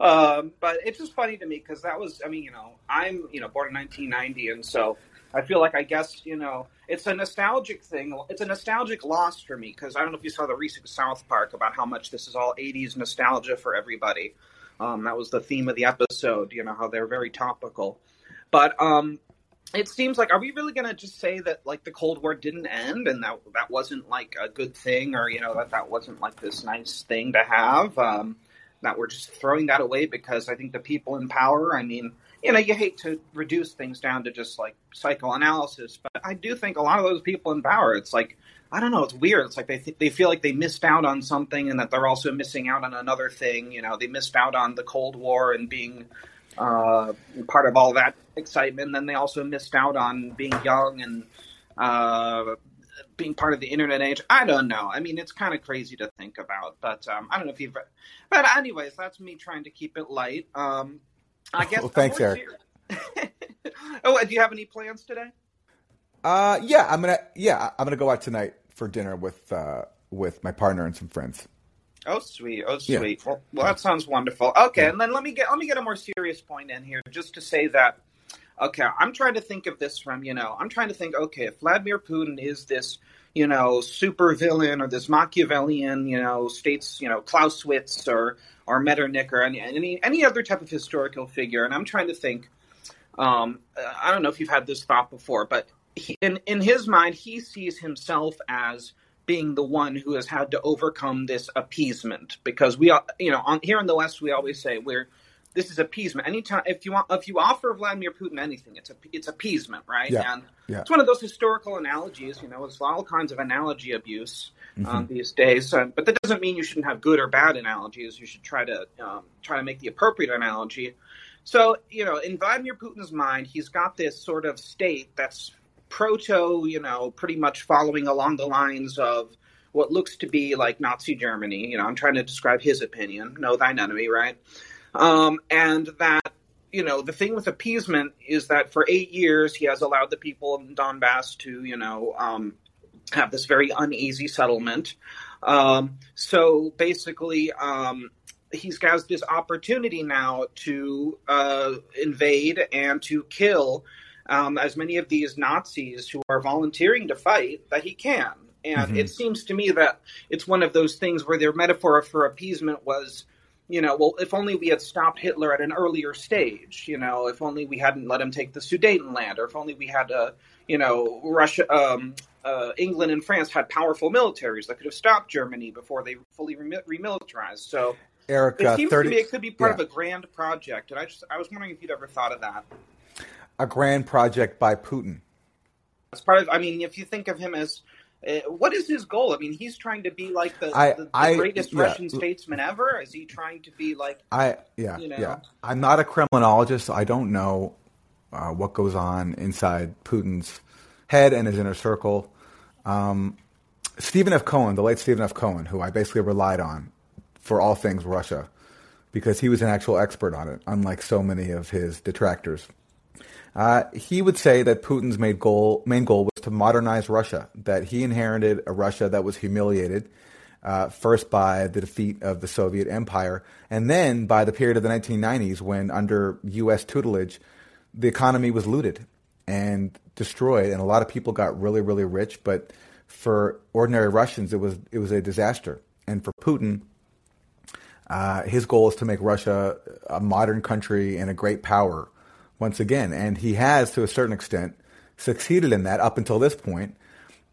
Um, but it's just funny to me because that was, I mean, you know, I'm, you know, born in 1990, and so I feel like I guess, you know, it's a nostalgic thing. It's a nostalgic loss for me because I don't know if you saw the recent South Park about how much this is all 80s nostalgia for everybody. Um, that was the theme of the episode, you know, how they're very topical. But um, it seems like, are we really going to just say that, like, the Cold War didn't end and that that wasn't, like, a good thing or, you know, that that wasn't, like, this nice thing to have? Um, that we're just throwing that away because I think the people in power, I mean, you know, you hate to reduce things down to just like psychoanalysis, but I do think a lot of those people in power, it's like, I don't know, it's weird. It's like they th- they feel like they missed out on something and that they're also missing out on another thing. You know, they missed out on the Cold War and being uh, part of all that excitement. Then they also missed out on being young and uh, being part of the internet age. I don't know. I mean, it's kind of crazy to think about, but um, I don't know if you've. But anyways, that's me trying to keep it light. Um, I guess. Well, thanks, Eric. oh, do you have any plans today? Uh, yeah, I'm gonna yeah I'm gonna go out tonight for dinner with uh, with my partner and some friends. Oh sweet, oh sweet. Yeah. Well, well, that sounds wonderful. Okay, yeah. and then let me get let me get a more serious point in here, just to say that. Okay, I'm trying to think of this from you know I'm trying to think. Okay, if Vladimir Putin is this you know super villain or this Machiavellian you know states you know Clausewitz or or Metternich or any any any other type of historical figure, and I'm trying to think. Um, I don't know if you've had this thought before, but he, in in his mind, he sees himself as being the one who has had to overcome this appeasement because we, are, you know, on, here in the West, we always say we're this is appeasement. Anytime if you want, if you offer Vladimir Putin anything, it's a, it's appeasement, right? Yeah. And yeah. it's one of those historical analogies. You know, there's all kinds of analogy abuse um, mm-hmm. um, these days, uh, but that doesn't mean you shouldn't have good or bad analogies. You should try to um, try to make the appropriate analogy. So, you know, in Vladimir Putin's mind, he's got this sort of state that's proto, you know, pretty much following along the lines of what looks to be like Nazi Germany. You know, I'm trying to describe his opinion. Know thine enemy, right? Um, and that, you know, the thing with appeasement is that for eight years he has allowed the people in Donbass to, you know, um, have this very uneasy settlement. Um, so basically, um, he's got this opportunity now to uh, invade and to kill um, as many of these Nazis who are volunteering to fight that he can. And mm-hmm. it seems to me that it's one of those things where their metaphor for appeasement was, you know, well, if only we had stopped Hitler at an earlier stage, you know, if only we hadn't let him take the Sudetenland, or if only we had, uh, you know, Russia, um, uh, England and France had powerful militaries that could have stopped Germany before they fully remilitarized. So Eric, it seems 30, to me it could be part yeah. of a grand project, and I just I was wondering if you'd ever thought of that a grand project by Putin. As part of, I mean, if you think of him as uh, what is his goal? I mean, he's trying to be like the, I, the, the I, greatest yeah. Russian statesman ever. Is he trying to be like? I yeah you know? yeah. I'm not a Kremlinologist. So I don't know uh, what goes on inside Putin's head and his inner circle. Um, Stephen F. Cohen, the late Stephen F. Cohen, who I basically relied on for all things Russia, because he was an actual expert on it, unlike so many of his detractors. Uh, he would say that Putin's main goal, main goal was to modernize Russia, that he inherited a Russia that was humiliated, uh, first by the defeat of the Soviet Empire, and then by the period of the 1990s when, under U.S. tutelage, the economy was looted and destroyed, and a lot of people got really, really rich. But for ordinary Russians, it was it was a disaster. And for Putin, uh, his goal is to make Russia a modern country and a great power once again. And he has, to a certain extent, succeeded in that up until this point.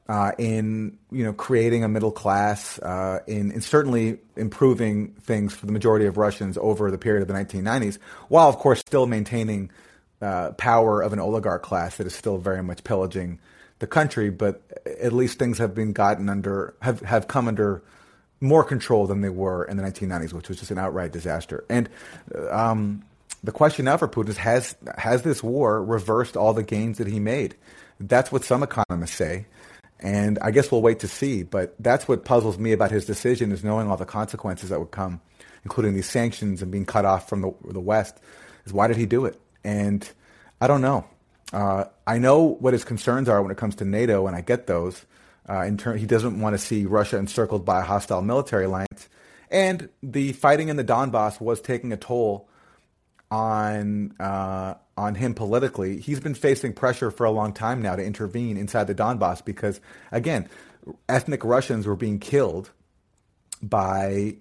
Uh, in you know creating a middle class, uh, in, in, certainly improving things for the majority of Russians over the period of the 1990s, while of course still maintaining uh, power of an oligarch class that is still very much pillaging the country. But at least things have been gotten under have have come under more control than they were in the 1990s, which was just an outright disaster. And um, the question now for Putin is has has this war reversed all the gains that he made? That's what some economists say, and I guess we'll wait to see. But that's what puzzles me about his decision is knowing all the consequences that would come, including these sanctions and being cut off from the, the West. Is why did he do it? And I don't know. Uh, I know what his concerns are when it comes to NATO, and I get those. Uh, in turn, he doesn't want to see Russia encircled by a hostile military alliance, and the fighting in the Donbass was taking a toll on uh, on him politically. He's been facing pressure for a long time now to intervene inside the Donbass because, again, ethnic Russians were being killed by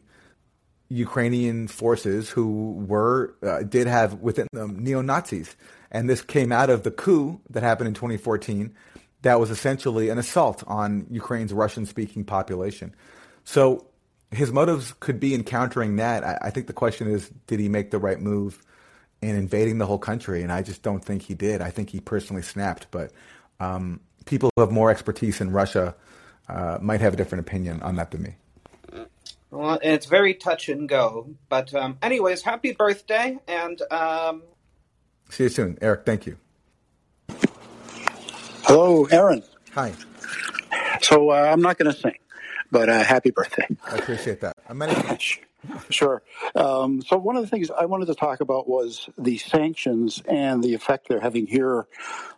Ukrainian forces who were uh, did have within them neo Nazis, and this came out of the coup that happened in 2014. That was essentially an assault on Ukraine's Russian-speaking population. So his motives could be in countering that. I, I think the question is, did he make the right move? And invading the whole country. And I just don't think he did. I think he personally snapped. But um, people who have more expertise in Russia uh, might have a different opinion on that than me. Well, it's very touch and go. But, um, anyways, happy birthday. And um... see you soon, Eric. Thank you. Hello, Aaron. Hi. So uh, I'm not going to sing, but uh, happy birthday. I appreciate that. I'm many, Sure. Um, so one of the things I wanted to talk about was the sanctions and the effect they're having here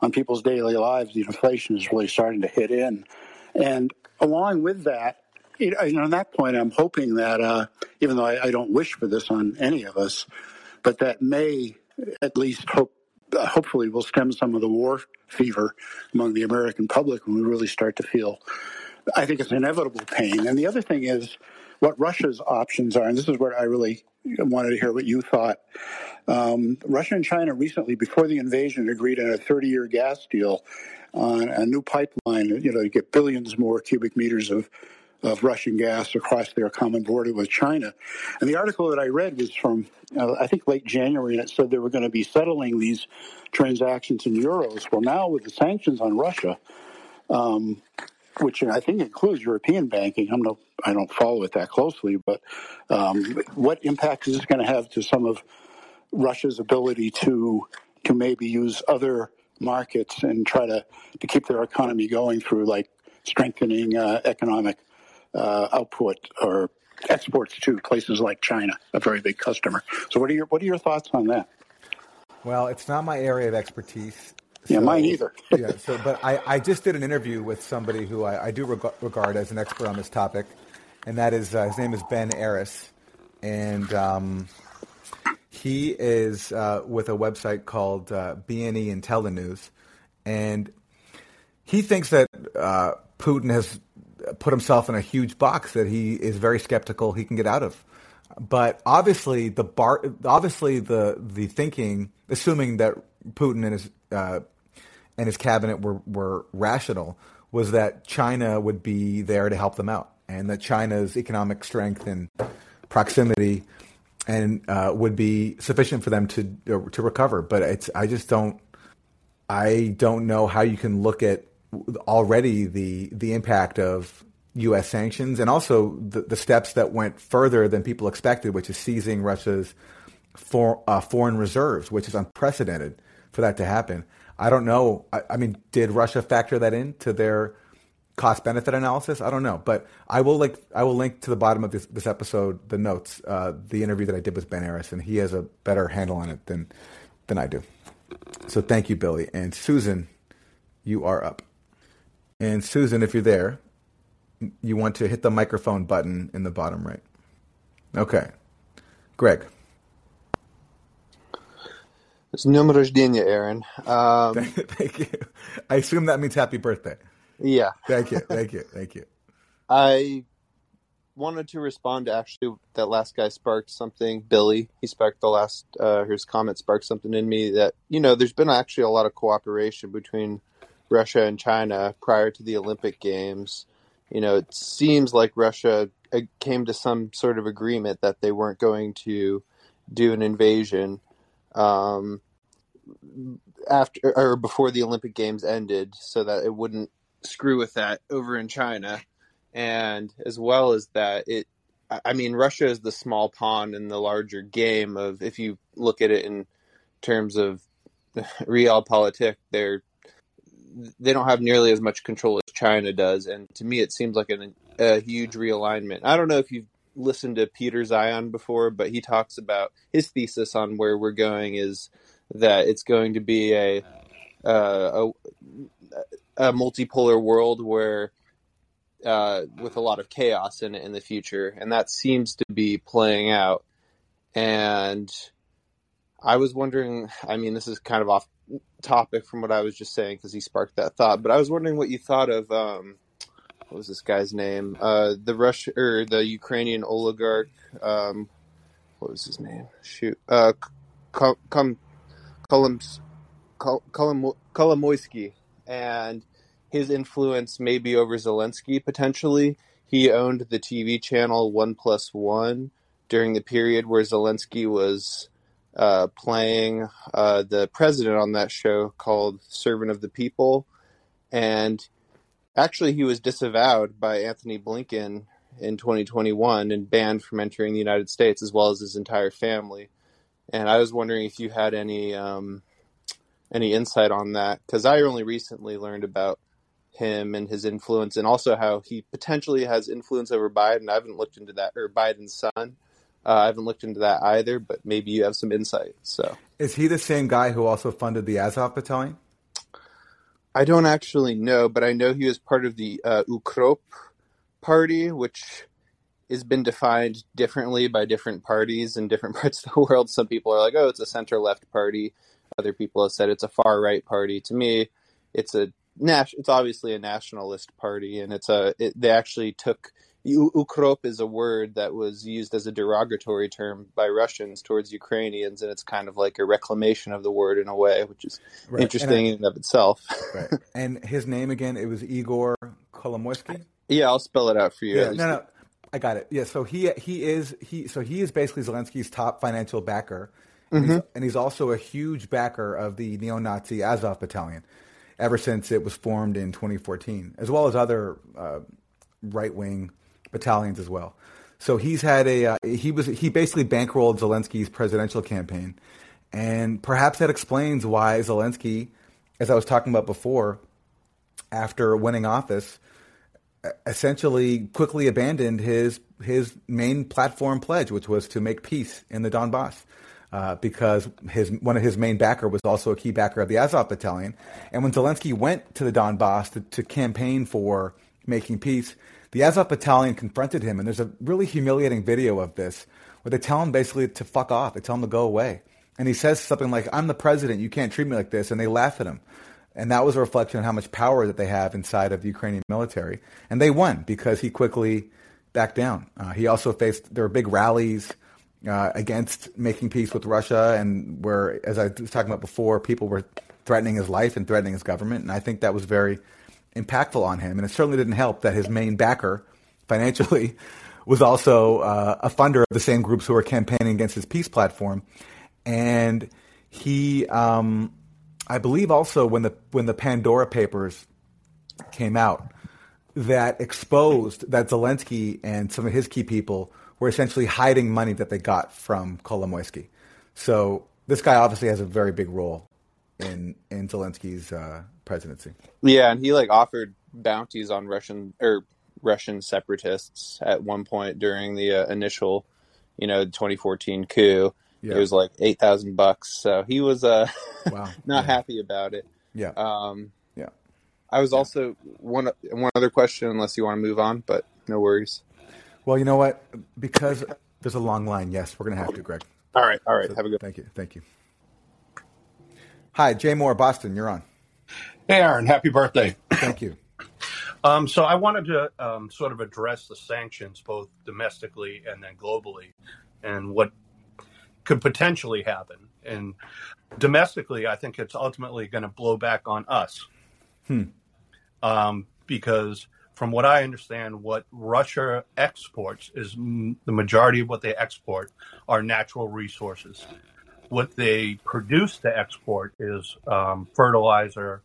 on people's daily lives. The inflation is really starting to hit in, and along with that, you know, on that point, I'm hoping that uh, even though I, I, don't wish for this on any of us, but that may at least hope. Uh, hopefully, will stem some of the war fever among the American public when we really start to feel I think it's inevitable pain. And the other thing is what Russia's options are, and this is where I really wanted to hear what you thought. Um, Russia and China recently, before the invasion, agreed on a 30 year gas deal on a new pipeline, you know, to get billions more cubic meters of, of Russian gas across their common border with China. And the article that I read was from, uh, I think, late January, and it said they were going to be settling these transactions in euros. Well, now with the sanctions on Russia, um, which I think includes European banking. I'm no, I don't follow it that closely, but um, what impact is this going to have to some of Russia's ability to to maybe use other markets and try to to keep their economy going through like strengthening uh, economic uh, output or exports to places like China, a very big customer. So, what are your what are your thoughts on that? Well, it's not my area of expertise. Yeah, mine either. yeah. So, but I, I just did an interview with somebody who I, I do reg- regard as an expert on this topic, and that is uh, his name is Ben Aris, and um, he is uh, with a website called uh, BNE Intellinews, and he thinks that uh, Putin has put himself in a huge box that he is very skeptical he can get out of. But obviously, the bar, obviously the the thinking, assuming that Putin and his uh, and his cabinet were, were rational was that China would be there to help them out, and that China's economic strength and proximity and uh, would be sufficient for them to to recover. But it's I just don't I don't know how you can look at already the the impact of U.S. sanctions and also the, the steps that went further than people expected, which is seizing Russia's for, uh, foreign reserves, which is unprecedented for that to happen. I don't know. I, I mean, did Russia factor that into their cost benefit analysis? I don't know, but I will like I will link to the bottom of this, this episode the notes, uh, the interview that I did with Ben Aris, and he has a better handle on it than than I do. So thank you, Billy and Susan. You are up, and Susan, if you're there, you want to hit the microphone button in the bottom right. Okay, Greg. It's Yom Rojdinya, Aaron. Um, thank you. I assume that means happy birthday. Yeah. thank you. Thank you. Thank you. I wanted to respond to actually that last guy sparked something. Billy, he sparked the last, uh, his comment sparked something in me that, you know, there's been actually a lot of cooperation between Russia and China prior to the Olympic Games. You know, it seems like Russia uh, came to some sort of agreement that they weren't going to do an invasion um, after or before the Olympic Games ended, so that it wouldn't screw with that over in China, and as well as that, it. I mean, Russia is the small pawn in the larger game of if you look at it in terms of real realpolitik, they're they don't have nearly as much control as China does, and to me, it seems like an, a huge realignment. I don't know if you've listened to Peter Zeihan before, but he talks about his thesis on where we're going is that it's going to be a uh, a, a multipolar world where uh, with a lot of chaos in in the future, and that seems to be playing out. And I was wondering, I mean, this is kind of off topic from what I was just saying because he sparked that thought, but I was wondering what you thought of um, what was this guy's name? Uh, the Russian or the Ukrainian oligarch. Um, what was his name? Shoot, uh, come Kolomoisky and his influence maybe over Zelensky potentially. He owned the TV channel One Plus One during the period where Zelensky was uh, playing uh, the president on that show called Servant of the People. And actually, he was disavowed by Antony Blinken in 2021 and banned from entering the United States as well as his entire family and I was wondering if you had any um, any insight on that because I only recently learned about him and his influence, and also how he potentially has influence over Biden. I haven't looked into that or Biden's son. Uh, I haven't looked into that either, but maybe you have some insight. So, is he the same guy who also funded the Azov battalion? I don't actually know, but I know he was part of the uh, Ukrop party, which has been defined differently by different parties in different parts of the world. Some people are like, "Oh, it's a center left party." Other people have said it's a far right party. To me, it's a it's obviously a nationalist party, and it's a it, they actually took Ukrop is a word that was used as a derogatory term by Russians towards Ukrainians, and it's kind of like a reclamation of the word in a way, which is right. interesting I, in and of itself. right. And his name again, it was Igor Kolomoisky. Yeah, I'll spell it out for you. Yeah, no, no, I got it. Yeah, so he he is he so he is basically Zelensky's top financial backer, and, mm-hmm. he's, and he's also a huge backer of the neo-Nazi Azov battalion ever since it was formed in 2014, as well as other uh, right-wing battalions as well. So he's had a uh, he was he basically bankrolled Zelensky's presidential campaign, and perhaps that explains why Zelensky, as I was talking about before, after winning office, essentially quickly abandoned his his main platform pledge, which was to make peace in the Donbass. Uh, because his one of his main backer was also a key backer of the Azov battalion, and when Zelensky went to the Donbass to, to campaign for making peace, the Azov battalion confronted him, and there's a really humiliating video of this where they tell him basically to fuck off. They tell him to go away. And he says something like, I'm the president, you can't treat me like this. And they laugh at him. And that was a reflection on how much power that they have inside of the Ukrainian military. And they won because he quickly backed down. Uh, he also faced, there were big rallies uh, against making peace with Russia, and where, as I was talking about before, people were threatening his life and threatening his government. And I think that was very impactful on him. And it certainly didn't help that his main backer financially was also uh, a funder of the same groups who were campaigning against his peace platform. And he, um, I believe, also when the when the Pandora Papers came out, that exposed that Zelensky and some of his key people were essentially hiding money that they got from Kolomoisky. So this guy obviously has a very big role in in Zelensky's uh, presidency. Yeah, and he like offered bounties on Russian or Russian separatists at one point during the uh, initial, you know, 2014 coup. Yeah. It was like eight thousand bucks. So he was uh, wow. not yeah. happy about it. Yeah. Um, yeah. I was yeah. also one one other question, unless you want to move on, but no worries. Well, you know what? Because there's a long line. Yes, we're gonna have to, Greg. All right. All right. So, have a good. Thank you. Thank you. Hi, Jay Moore, Boston. You're on. Hey, Aaron. Happy birthday. Thank you. Um, so I wanted to um, sort of address the sanctions both domestically and then globally, and what could potentially happen. And domestically, I think it's ultimately going to blow back on us, hmm. um, because from what I understand, what Russia exports is m- the majority of what they export are natural resources what they produce to export is um, fertilizer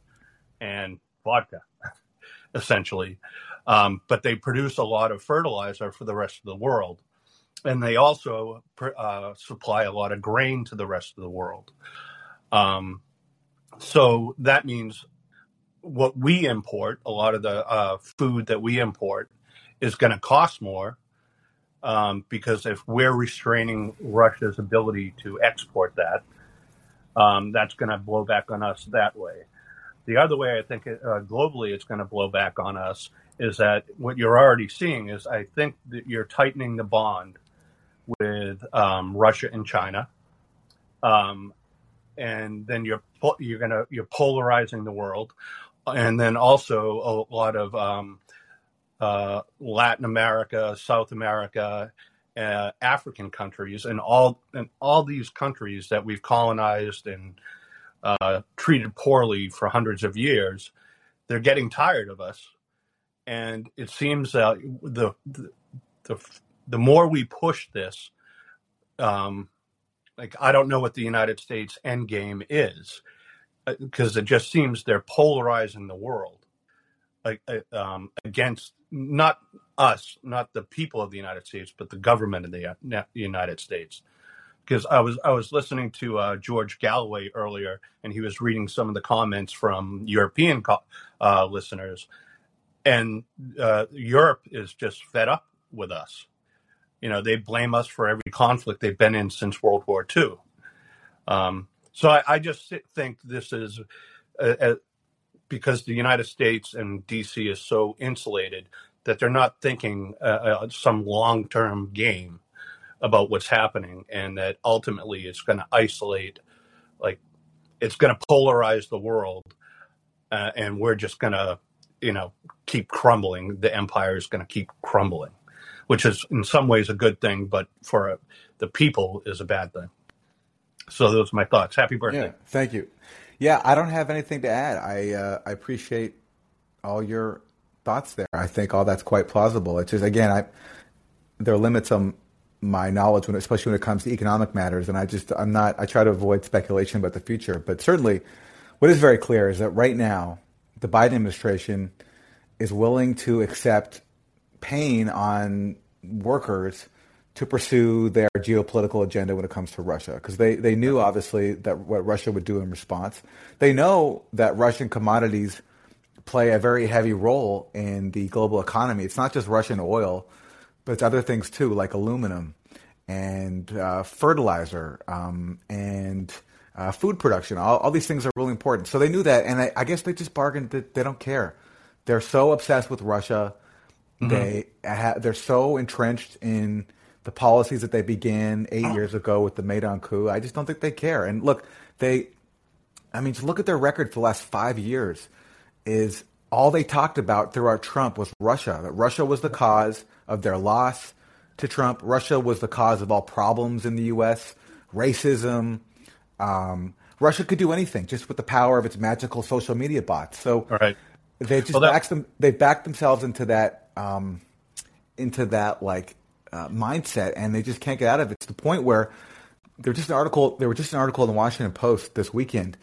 and vodka, essentially. Um, but they produce a lot of fertilizer for the rest of the world. And they also uh, supply a lot of grain to the rest of the world. Um, so that means what we import, a lot of the uh, food that we import, is going to cost more um, because if we're restraining Russia's ability to export that, um, that's going to blow back on us that way. The other way I think uh, globally it's going to blow back on us is that what you're already seeing is I think that you're tightening the bond with um, Russia and China, um, and then you're you're gonna you're polarizing the world, and then also a lot of um, uh, Latin America, South America, uh, African countries, and all and all these countries that we've colonized and uh, treated poorly for hundreds of years, they're getting tired of us, and it seems that the the the, the more we push this, um, like I don't know what the United States end game is, because uh, it just seems they're polarizing the world um, against not us, not the people of the United States, but the government of the uh, United States. Because I was I was listening to uh, George Galloway earlier, and he was reading some of the comments from European co- uh, listeners, and uh, Europe is just fed up with us. You know, they blame us for every conflict they've been in since World War II. Um, so I, I, just think this is a, because the United States and DC is so insulated that they're not thinking uh, uh, some long term game about what's happening, and that ultimately it's going to isolate, like it's going to polarize the world, uh, and we're just going to, you know, keep crumbling. The empire is going to keep crumbling, which is in some ways a good thing, but for uh, the people is a bad thing. So those are my thoughts. Happy birthday! Yeah, thank you. Yeah, I don't have anything to add. I uh, I appreciate all your thoughts there. I think all that's quite plausible. It's just again, I there are limits on my knowledge when, especially when it comes to economic matters, and I just I'm not. I try to avoid speculation about the future, but certainly, what is very clear is that right now, the Biden administration is willing to accept pain on workers to pursue their geopolitical agenda when it comes to Russia. Because they, they knew, obviously, that what Russia would do in response. They know that Russian commodities play a very heavy role in the global economy. It's not just Russian oil, but it's other things too, like aluminum and uh, fertilizer um, and uh, food production. All, all, these things are really important. So they knew that, and I, I guess they just bargained that they don't care. They're so obsessed with Russia. Mm-hmm. They ha- they're so entrenched in the policies that they began eight oh. years ago with the Maidan coup. I just don't think they care. And look, they, I mean, just look at their record for the last five years. Is all they talked about throughout Trump was Russia. That Russia was the cause of their loss to Trump. Russia was the cause of all problems in the U.S. Racism. Um, Russia could do anything just with the power of its magical social media bots. So right. they just well, that... them. They backed themselves into that. Um, into that like uh, mindset, and they just can't get out of it. To the point where there was just an article. There was just an article in the Washington Post this weekend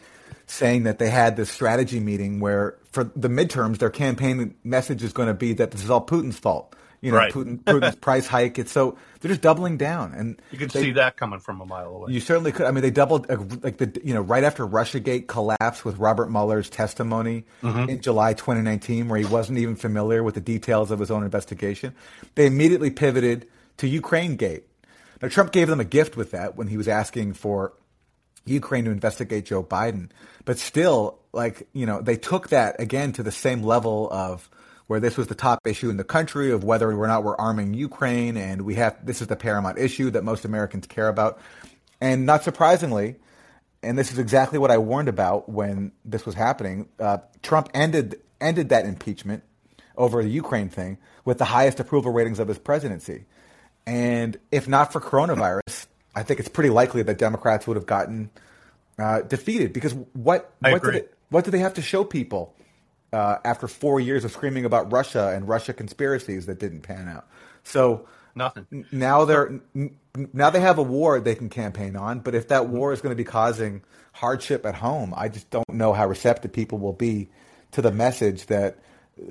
saying that they had this strategy meeting where for the midterms, their campaign message is going to be that this is all Putin's fault. You know, right. Putin, Putin's price hike. It's so they're just doubling down, and you can see that coming from a mile away. You certainly could. I mean, they doubled uh, like the you know right after RussiaGate collapsed with Robert Mueller's testimony mm-hmm. in July 2019, where he wasn't even familiar with the details of his own investigation. They immediately pivoted to Ukraine Gate. Now, Trump gave them a gift with that when he was asking for Ukraine to investigate Joe Biden. But still, like, you know, they took that again to the same level of where this was the top issue in the country of whether or not we're arming Ukraine and we have this is the paramount issue that most Americans care about. And not surprisingly, and this is exactly what I warned about when this was happening, uh, Trump ended ended that impeachment over the Ukraine thing with the highest approval ratings of his presidency. And if not for coronavirus, I think it's pretty likely that Democrats would have gotten uh, defeated because what I what agree. did it, what did they have to show people uh, after four years of screaming about Russia and Russia conspiracies that didn't pan out? So nothing. Now they're now they have a war they can campaign on, but if that war is going to be causing hardship at home, I just don't know how receptive people will be to the message that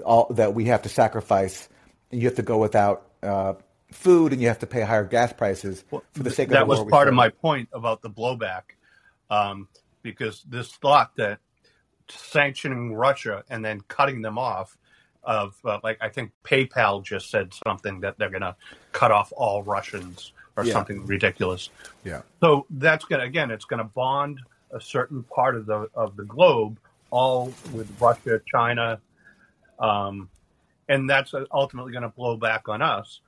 all that we have to sacrifice. You have to go without uh, food and you have to pay higher gas prices well, for the sake of that was part of my point about the blowback um, because this thought that sanctioning russia and then cutting them off of uh, like i think paypal just said something that they're going to cut off all russians or yeah. something ridiculous. Yeah. So that's going to again it's going to bond a certain part of the of the globe all with russia china um, and that's ultimately going to blow back on us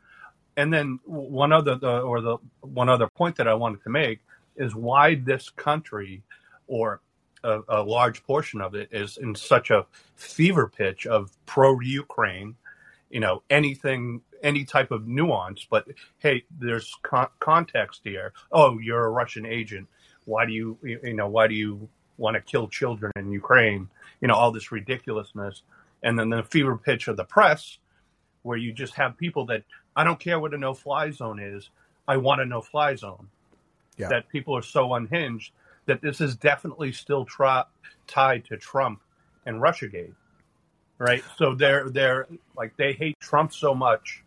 and then one other the, or the one other point that I wanted to make is why this country or a, a large portion of it is in such a fever pitch of pro Ukraine, you know, anything any type of nuance, but hey, there's con- context here. Oh, you're a Russian agent. Why do you, you know, why do you want to kill children in Ukraine? You know, all this ridiculousness. And then the fever pitch of the press, where you just have people that I don't care what a no fly zone is. I want a no fly zone. Yeah. That people are so unhinged that this is definitely still tra- tied to Trump and Russiagate, right? So they're they're like they hate Trump so much,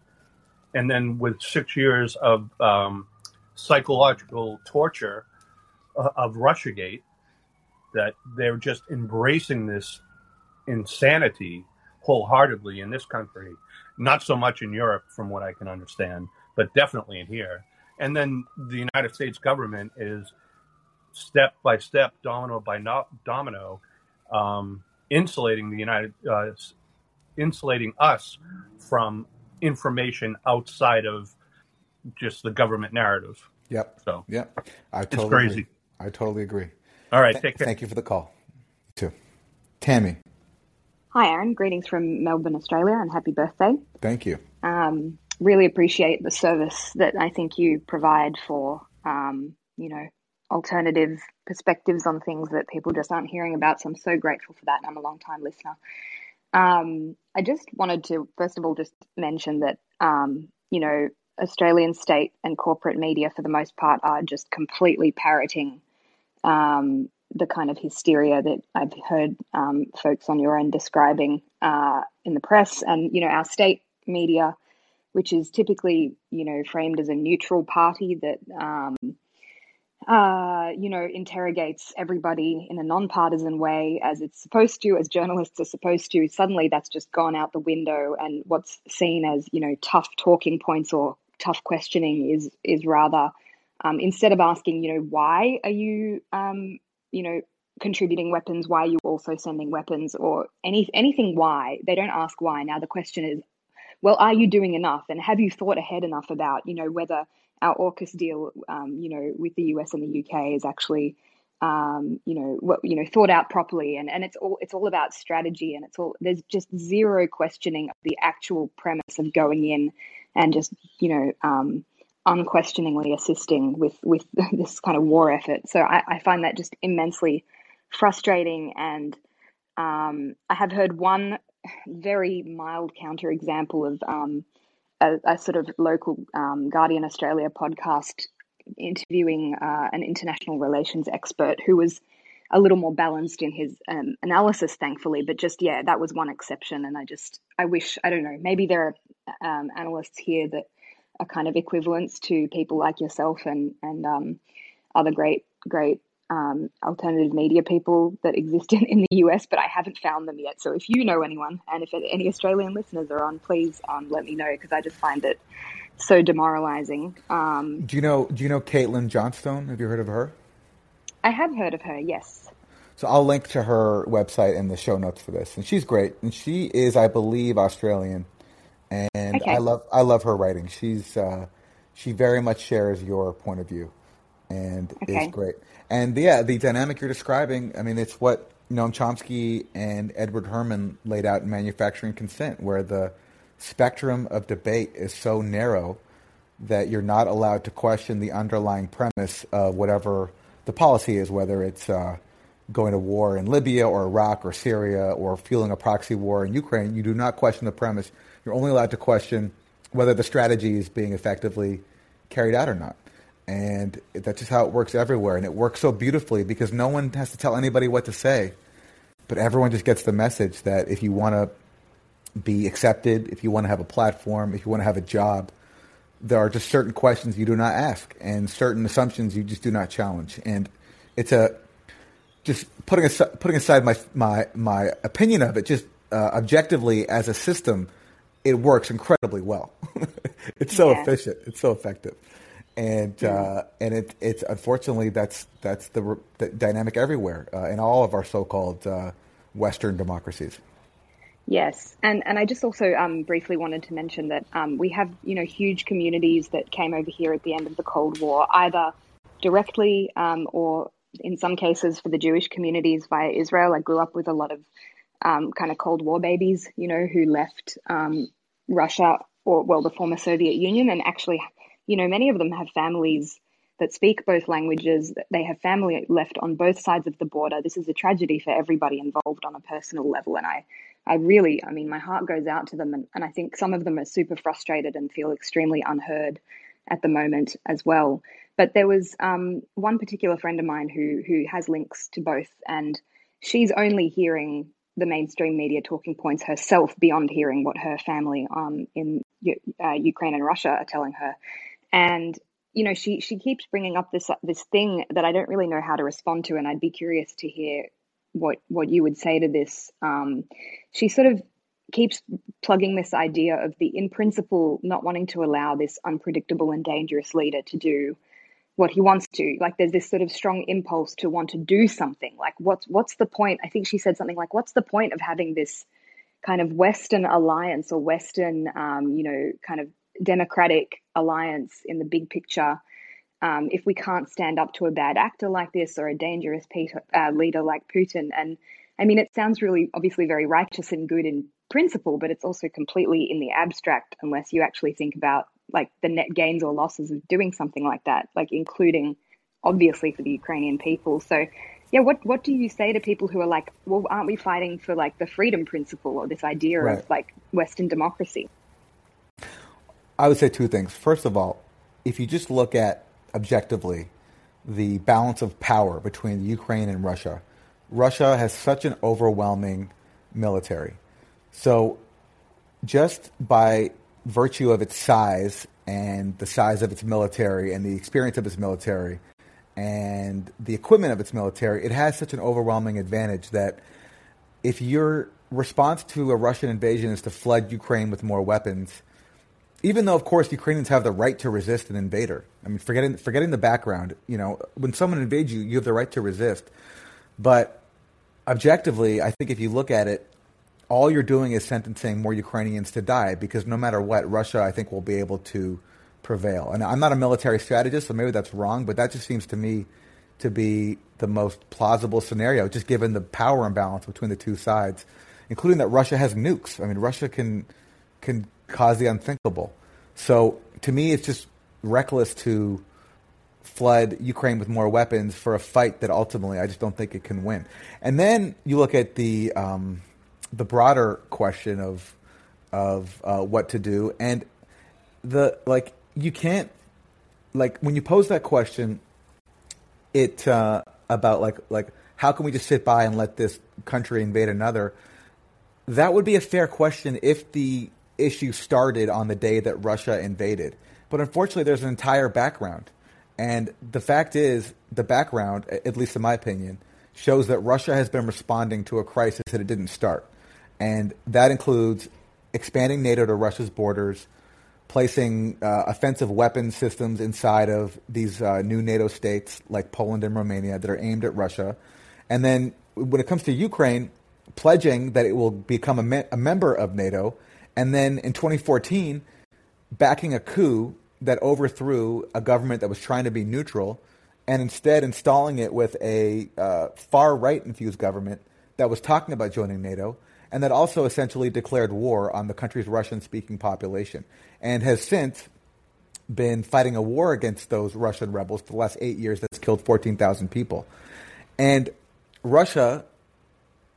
and then with six years of um, psychological torture uh, of Russiagate, that they're just embracing this insanity wholeheartedly in this country not so much in Europe, from what I can understand, but definitely in here. And then the United States government is step by step, domino by no, domino, um, insulating the United, uh, insulating us from information outside of just the government narrative. Yep. So yep, I totally it's crazy. Agree. I totally agree. All right, Th- take care. Thank you for the call. You too, Tammy. Hi, Aaron. Greetings from Melbourne, Australia, and happy birthday. Thank you. Um, really appreciate the service that I think you provide for, um, you know, alternative perspectives on things that people just aren't hearing about. So I'm so grateful for that. And I'm a long time listener. Um, I just wanted to, first of all, just mention that, um, you know, Australian state and corporate media, for the most part, are just completely parroting um, the kind of hysteria that I've heard um, folks on your end describing uh, in the press. And, you know, our state media, which is typically, you know, framed as a neutral party that, um, uh, you know, interrogates everybody in a nonpartisan way as it's supposed to, as journalists are supposed to. Suddenly that's just gone out the window. And what's seen as, you know, tough talking points or tough questioning is, is rather, um, instead of asking, you know, why are you, um, you know, contributing weapons? Why are you also sending weapons or any anything? Why they don't ask why. Now the question is, well, are you doing enough? And have you thought ahead enough about, you know, whether our AUKUS deal, um, you know, with the US and the UK is actually, um, you know, what, you know, thought out properly. And and it's all it's all about strategy, and it's all there's just zero questioning of the actual premise of going in and just, you know. Um, unquestioningly assisting with with this kind of war effort. So I, I find that just immensely frustrating. And um, I have heard one very mild counterexample of um, a, a, sort of local um, Guardian Australia podcast interviewing uh, an international relations expert who was a little more balanced in his um, analysis, thankfully. But just yeah, that was one exception, and I just I wish I don't know maybe there are um, analysts here that are kind of equivalence to people like yourself and and um, other great great um, alternative media people that exist in, in the US, but I haven't found them yet. So if you know anyone, and if any Australian listeners are on, please um, let me know because I just find it so demoralizing. Um, do you know Do you know Caitlin Johnstone? Have you heard of her? I have heard of her. Yes. So I'll link to her website in the show notes for this, and she's great. And she is, I believe, Australian, and okay. I love I love her writing. She's uh, she very much shares your point of view, and okay. is great. And yeah, the dynamic you're describing, I mean, it's what Noam Chomsky and Edward Herman laid out in Manufacturing Consent, where the spectrum of debate is so narrow that you're not allowed to question the underlying premise of whatever the policy is, whether it's uh, going to war in Libya or Iraq or Syria or fueling a proxy war in Ukraine. You do not question the premise. You're only allowed to question whether the strategy is being effectively carried out or not. And that's just how it works everywhere. And it works so beautifully because no one has to tell anybody what to say. But everyone just gets the message that if you want to be accepted, if you want to have a platform, if you want to have a job, there are just certain questions you do not ask and certain assumptions you just do not challenge. And it's a just putting aside, putting aside my my my opinion of it, just uh, objectively as a system, it works incredibly well. it's so yeah. efficient. It's so effective and uh, and it, it's unfortunately that's that's the, the dynamic everywhere uh, in all of our so-called uh, Western democracies. Yes, and and I just also um, briefly wanted to mention that um, we have you know huge communities that came over here at the end of the Cold War, either directly um, or in some cases for the Jewish communities via Israel. I grew up with a lot of um, kind of Cold War babies, you know, who left um, Russia or well the former Soviet Union and actually you know, many of them have families that speak both languages. They have family left on both sides of the border. This is a tragedy for everybody involved on a personal level. And I, I really, I mean, my heart goes out to them. And, and I think some of them are super frustrated and feel extremely unheard at the moment as well. But there was um, one particular friend of mine who who has links to both, and she's only hearing the mainstream media talking points herself beyond hearing what her family um, in uh, Ukraine and Russia are telling her and you know she she keeps bringing up this this thing that I don't really know how to respond to, and I'd be curious to hear what what you would say to this. Um, she sort of keeps plugging this idea of the, in principle, not wanting to allow this unpredictable and dangerous leader to do what he wants to. Like there's this sort of strong impulse to want to do something. Like what's what's the point? I think she said something like, "What's the point of having this kind of Western alliance or Western, um, you know, kind of democratic alliance in the big picture?" Um, if we can't stand up to a bad actor like this or a dangerous Peter, uh, leader like Putin, and I mean, it sounds really obviously very righteous and good in principle, but it's also completely in the abstract unless you actually think about like the net gains or losses of doing something like that, like including obviously for the Ukrainian people. So yeah, what what do you say to people who are like, well, aren't we fighting for like the freedom principle or this idea right. of like Western democracy? I would say two things. First of all, if you just look at objectively the balance of power between Ukraine and Russia, Russia has such an overwhelming military. So just by virtue of its size and the size of its military and the experience of its military and the equipment of its military, it has such an overwhelming advantage that if your response to a Russian invasion is to flood Ukraine with more weapons, even though of course Ukrainians have the right to resist an invader. I mean, forgetting forgetting the background, you know, when someone invades you, you have the right to resist. But objectively, I think if you look at it, all you're doing is sentencing more Ukrainians to die because no matter what, Russia, I think, will be able to prevail. And I'm not a military strategist, so maybe that's wrong, but that just seems to me to be the most plausible scenario, just given the power imbalance between the two sides, including that Russia has nukes. I mean, Russia can can cause the unthinkable. So to me, it's just reckless to flood Ukraine with more weapons for a fight that ultimately I just don't think it can win. And then you look at the um, the broader question of of uh, what to do, and the like you can't like when you pose that question, it uh, about like like how can we just sit by and let this country invade another? That would be a fair question if the issue started on the day that Russia invaded. But unfortunately, there's an entire background. And the fact is, the background, at least in my opinion, shows that Russia has been responding to a crisis that it didn't start and that includes expanding NATO to Russia's borders, placing uh, offensive weapons systems inside of these uh, new NATO states like Poland and Romania that are aimed at Russia, and then when it comes to Ukraine, pledging that it will become a, me- a member of NATO, and then in 2014, backing a coup that overthrew a government that was trying to be neutral, and instead installing it with a uh, far right infused government that was talking about joining NATO and that also essentially declared war on the country's Russian speaking population and has since been fighting a war against those Russian rebels for the last eight years that's killed 14,000 people. And Russia,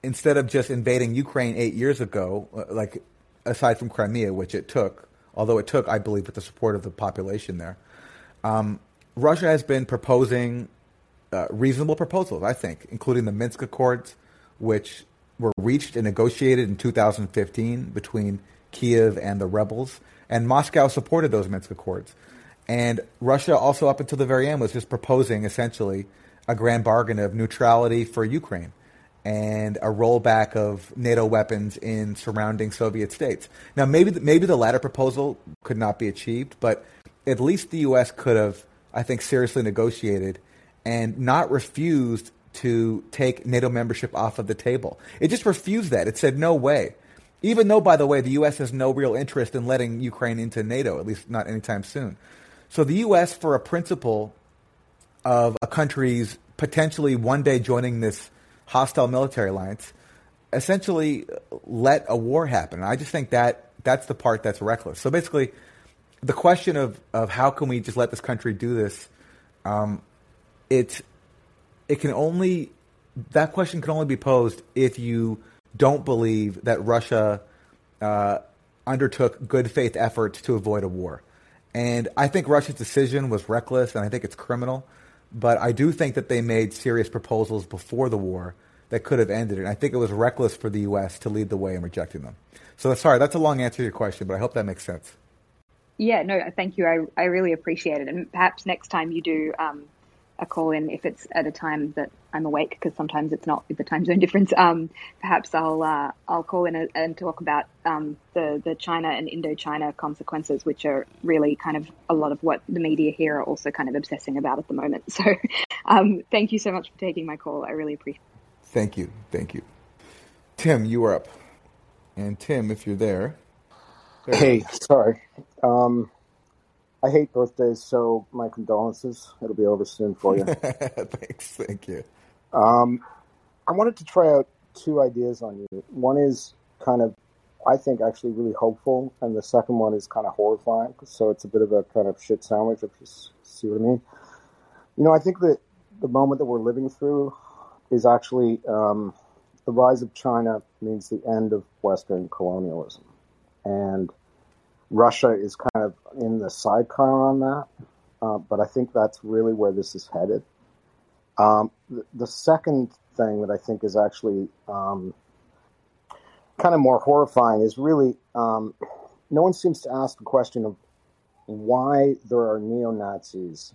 instead of just invading Ukraine eight years ago, uh, like aside from Crimea, which it took, although it took, I believe, with the support of the population there, um, Russia has been proposing uh, reasonable proposals, I think, including the Minsk Accords, which were reached and negotiated in 2015 between Kiev and the rebels, and Moscow supported those Minsk Accords. And Russia, also up until the very end, was just proposing essentially a grand bargain of neutrality for Ukraine and a rollback of NATO weapons in surrounding Soviet states. Now, maybe maybe the latter proposal could not be achieved, but at least the U.S. could have, I think, seriously negotiated and not refused to take NATO membership off of the table. It just refused that. It said, no way. Even though, by the way, the U.S. has no real interest in letting Ukraine into NATO, at least not anytime soon. So the U.S., for a principle of a country's potentially one day joining this hostile military alliance, essentially let a war happen. And I just think that that's the part that's reckless. So basically, the question of, of how can we just let this country do this, um, it's it can only that question can only be posed if you don't believe that Russia uh, undertook good faith efforts to avoid a war. And I think Russia's decision was reckless, and I think it's criminal. But I do think that they made serious proposals before the war that could have ended it. And I think it was reckless for the U.S. to lead the way in rejecting them. So sorry, that's a long answer to your question, but I hope that makes sense. Yeah, no, thank you. I, I really appreciate it. And perhaps next time you do um, a call in if it's at a time that I'm awake because sometimes it's not with the time zone difference. Um, perhaps I'll uh, I'll call in a, and talk about um, the the China and Indochina consequences, which are really kind of a lot of what the media here are also kind of obsessing about at the moment. So, um, thank you so much for taking my call. I really appreciate. it. Thank you, thank you, Tim. You were up, and Tim, if you're there. there Hey, sorry. I hate birthdays, so my condolences. It'll be over soon for you. Thanks, thank you. Um, I wanted to try out two ideas on you. One is kind of, I think, actually really hopeful, and the second one is kind of horrifying. So it's a bit of a kind of shit sandwich, if you see what I mean. You know, I think that the moment that we're living through is actually um, the rise of China means the end of Western colonialism. And Russia is kind of in the sidecar on that, uh, but I think that's really where this is headed. Um, the, the second thing that I think is actually um, kind of more horrifying is really um, no one seems to ask the question of why there are neo Nazis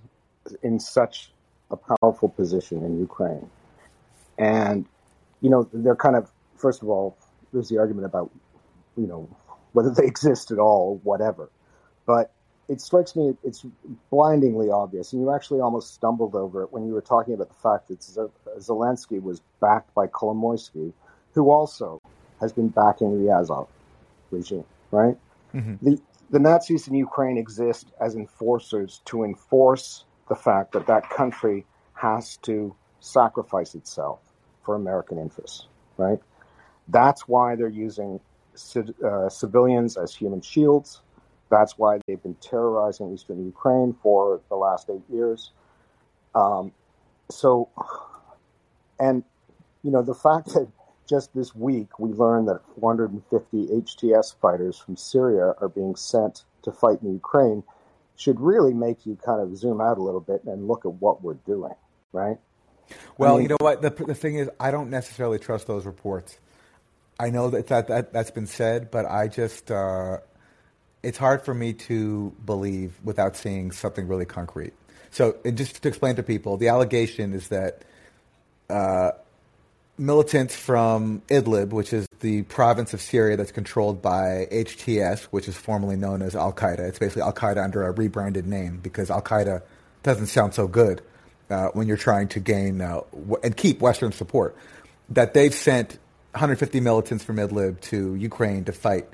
in such a powerful position in Ukraine. And, you know, they're kind of, first of all, there's the argument about, you know, whether they exist at all, whatever. But it strikes me it's blindingly obvious, and you actually almost stumbled over it when you were talking about the fact that Z- Zelensky was backed by Kolomoisky, who also has been backing the Azov regime, right? hmm The, the Nazis in Ukraine exist as enforcers to enforce the fact that that country has to sacrifice itself for American interests, right? That's why they're using uh, civilians as human shields. That's why they've been terrorizing eastern Ukraine for the last eight years. Um, so, and you know, the fact that just this week we learned that 450 HTS fighters from Syria are being sent to fight in Ukraine should really make you kind of zoom out a little bit and look at what we're doing, right? I Well, mean, you know what? The, the thing is, I don't necessarily trust those reports. I know that, that, that that's been said, but I just uh, it's hard for me to believe without seeing something really concrete. So, just to explain to people, the allegation is that uh, militants from Idlib, which is the province of Syria that's controlled by HTS, which is formerly known as Al Qaeda. It's basically Al Qaeda under a rebranded name because Al Qaeda doesn't sound so good uh, when you're trying to gain uh, and keep Western support. That they've sent 150 militants from Idlib to Ukraine to fight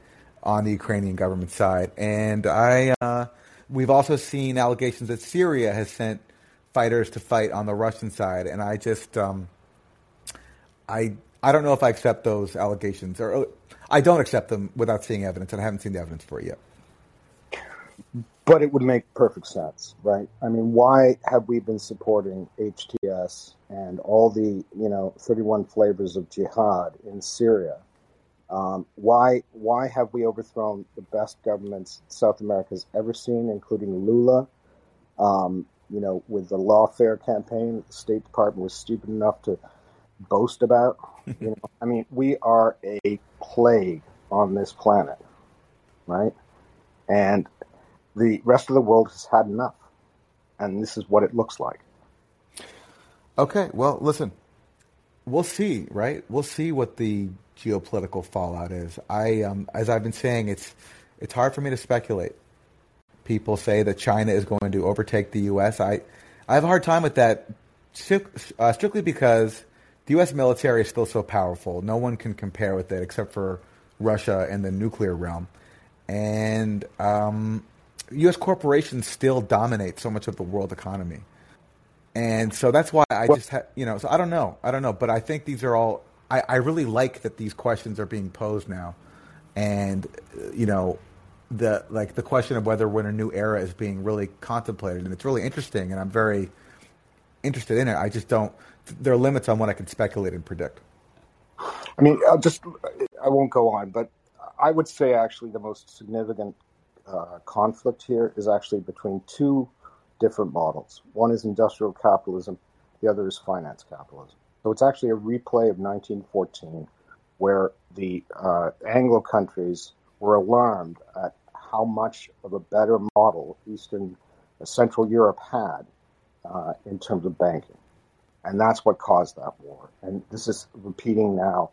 on the Ukrainian government side, and I uh, we've also seen allegations that Syria has sent fighters to fight on the Russian side, and I just um, I I don't know if I accept those allegations, or uh, I don't accept them without seeing evidence, and I haven't seen the evidence for it yet. But it would make perfect sense, right? I mean, why have we been supporting HTS and all the, you know, 31 flavors of jihad in Syria? Um, why why have we overthrown the best governments South America's ever seen, including Lula? Um, you know, with the lawfare campaign, the State Department was stupid enough to boast about. You know, I mean, we are a plague on this planet, right? And the rest of the world has had enough, and this is what it looks like. Okay, well, listen, we'll see, right? We'll see what the geopolitical fallout is. I, um, as I've been saying, it's it's hard for me to speculate. People say that China is going to overtake the U.S. I I have a hard time with that, uh, strictly because the U.S. military is still so powerful. No one can compare with it except for Russia and the nuclear realm. And um, U.S. corporations still dominate so much of the world economy. And so that's why I Well, just, ha- you know, so I don't know. I don't know. But I think these are all, I, I really like that these questions are being posed now. And, you know, the like the question of whether we're a new era is being really contemplated. And it's really interesting. And I'm very interested in it. I just don't, there are limits on what I can speculate and predict. I mean, I'll just I won't go on, but I would say actually the most significant uh, conflict here is actually between two different models. One is industrial capitalism, the other is finance capitalism. So it's actually a replay of 1914, where the uh, Anglo countries were alarmed at how much of a better model Eastern uh, Central Europe had uh, in terms of banking, and that's what caused that war. And this is repeating now.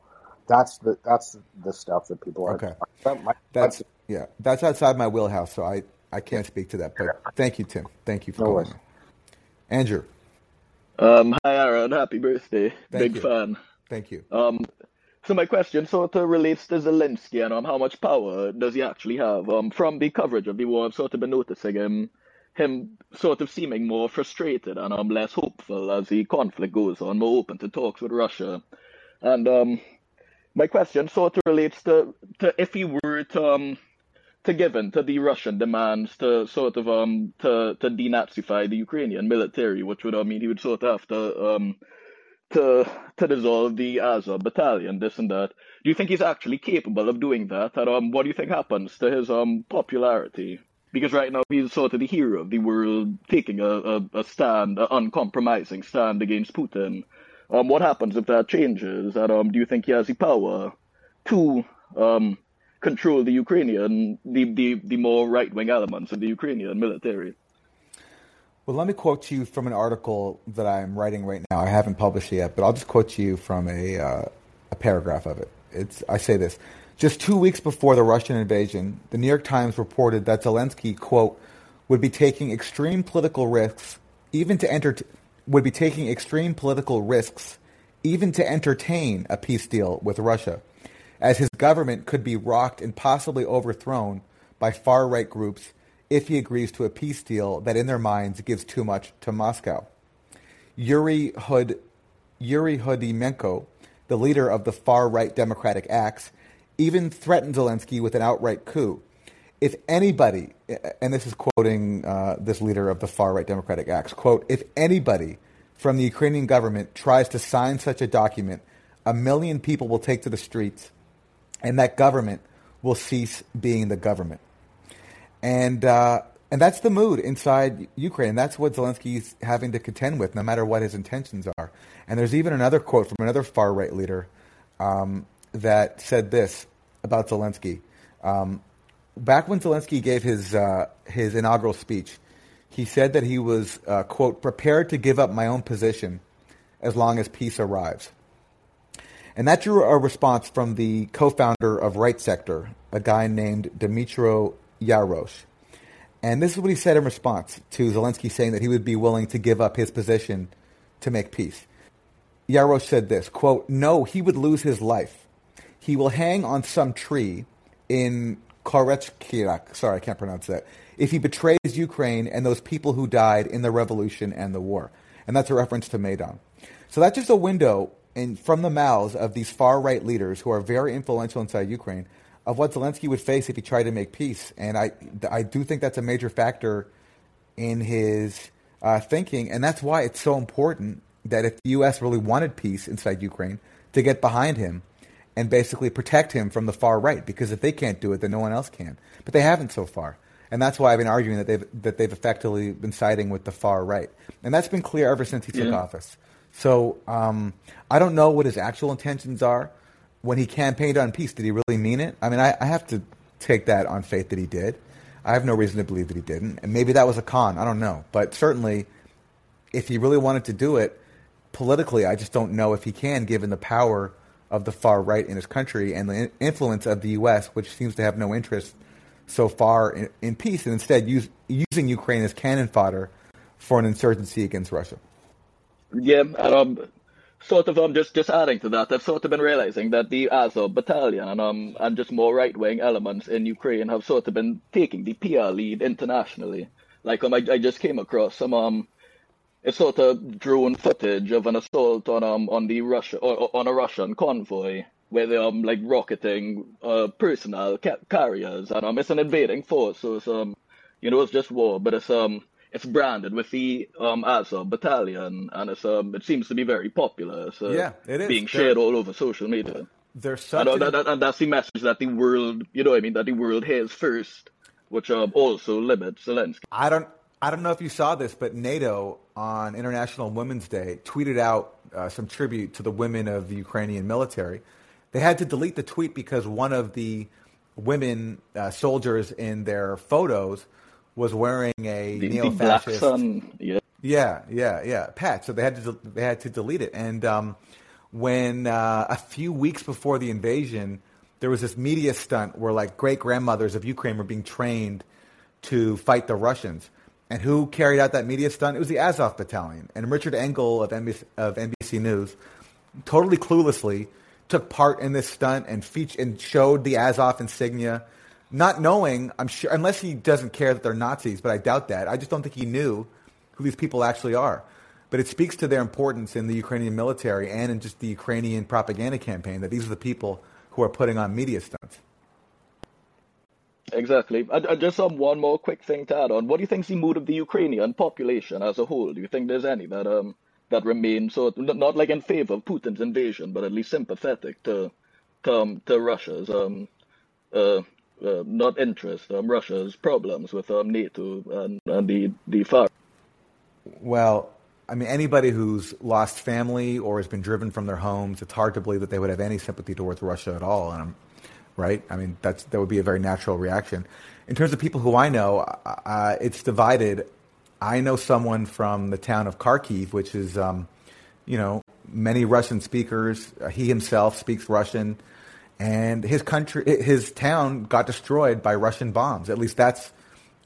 That's the that's the stuff that people are. Okay. That might- That's yeah. That's outside my wheelhouse, so I, I can't speak to that. But thank you, Tim. Thank you for No calling. me. Andrew, Um, hi Aaron, happy birthday. Thank Big you. fan. thank you. Um, so my question sort of relates to Zelensky and um, how much power does he actually have? Um, from the coverage of the war, I've sort of been noticing him, him sort of seeming more frustrated and um, less hopeful as the conflict goes on, more open to talks with Russia. And um, my question sort of relates to, to if he were to um, to give in to the Russian demands to sort of um to to denazify the Ukrainian military, which would I mean he would sort of have to um to to dissolve the Azov battalion, this and that. Do you think he's actually capable of doing that? And um, what do you think happens to his um popularity? Because right now he's sort of the hero of the world, taking a, a, a stand, an uncompromising stand against Putin. Um, what happens if that changes? And um, do you think he has the power to um control the Ukrainian, the the, the more right wing elements of the Ukrainian military? Well, let me quote to you from an article that I'm writing right now. I haven't published it yet, but I'll just quote to you from a uh, a paragraph of it. It's I say this: just two weeks before the Russian invasion, the New York Times reported that Zelensky quote would be taking extreme political risks, even to enter would be taking extreme political risks, even to entertain a peace deal with Russia, as his government could be rocked and possibly overthrown by far right groups if he agrees to a peace deal that in their minds gives too much to Moscow. Yuri Hud Yuri Hudimenko, the leader of the far right Democratic Axe, even threatened Zelensky with an outright coup. If anybody, and this is quoting uh, this leader of the far right Democratic Axe, quote, if anybody from the Ukrainian government tries to sign such a document, a million people will take to the streets, and that government will cease being the government. And uh, and that's the mood inside Ukraine. That's what Zelensky is having to contend with, no matter what his intentions are. And there's even another quote from another far right leader um, that said this about Zelensky. Um, back when Zelensky gave his uh, his inaugural speech, he said that he was uh, quote prepared to give up my own position as long as peace arrives. And that drew a response from the co-founder of Right Sector, a guy named Dmitro Yarosh. And this is what he said in response to Zelensky saying that he would be willing to give up his position to make peace. Yarosh said this, quote, no, he would lose his life. He will hang on some tree in Korechkirak, sorry, I can't pronounce that, if he betrays Ukraine and those people who died in the revolution and the war. And that's a reference to Maidan. So that's just a window in, from the mouths of these far right leaders who are very influential inside Ukraine of what Zelensky would face if he tried to make peace. And I, I do think that's a major factor in his uh, thinking. And that's why it's so important that if the U.S. really wanted peace inside Ukraine, to get behind him and basically protect him from the far right. Because if they can't do it, then no one else can. But they haven't so far. And that's why I've been arguing that they've, that they've effectively been siding with the far right. And that's been clear ever since he took Yeah. office. So um, I don't know what his actual intentions are. When he campaigned on peace, did he really mean it? I mean, I, I have to take that on faith that he did. I have no reason to believe that he didn't. And maybe that was a con. I don't know. But certainly, if he really wanted to do it politically, I just don't know if he can, given the power of the far right in his country and the influence of the U.S., which seems to have no interest so far in, in peace, and instead use, using Ukraine as cannon fodder for an insurgency against Russia. Yeah, and um, sort of um, just just adding to that, I've sort of been realizing that the Azov battalion and um and just more right wing elements in Ukraine have sort of been taking the PR lead internationally. Like um, I, I just came across some um, it's sort of drone footage of an assault on um on the Russia or, or on a Russian convoy where they're um like rocketing uh personnel ca- carriers and um it's an invading force, so it's um you know it's just war, but it's um it's branded with the um Azov battalion and it's um it seems to be very popular. So Yeah, it is. being They're- shared all over social media. There's such know an- that, that, and that's the message that the world, you know, what I mean, that the world hears first, which um, also limits Zelensky. I don't. I don't know if you saw this, but NATO on International Women's Day tweeted out uh, some tribute to the women of the Ukrainian military. They had to delete the tweet because one of the women uh, soldiers in their photos was wearing a The, neo-fascist yeah. Yeah, yeah, yeah. Pat. So they had to they had to delete it. And um, when uh, a few weeks before the invasion, there was this media stunt where like great grandmothers of Ukraine were being trained to fight the Russians. And who carried out that media stunt? It was the Azov Battalion. And Richard Engel of NBC, of NBC News, totally cluelessly, took part in this stunt and featured and showed the Azov insignia, not knowing, I'm sure, unless he doesn't care that they're Nazis, but I doubt that. I just don't think he knew who these people actually are. But it speaks to their importance in the Ukrainian military and in just the Ukrainian propaganda campaign that these are the people who are putting on media stunts. Exactly. Just have one more quick thing to add on. What do you think is the mood of the Ukrainian population as a whole? Do you think there's any that um that remain so not like in favor of Putin's invasion, but at least sympathetic to to, um, to Russia's um uh not interest um Russia's problems with um NATO and, and the the far. Well, I mean, anybody who's lost family or has been driven from their homes, it's hard to believe that they would have any sympathy towards Russia at all. And right. I mean, that's that would be a very natural reaction. In terms of people who I know, uh, it's divided. I know someone from the town of Kharkiv, which is, um, you know, many Russian speakers. Uh, he himself speaks Russian, and his country, his town, got destroyed by Russian bombs. At least that's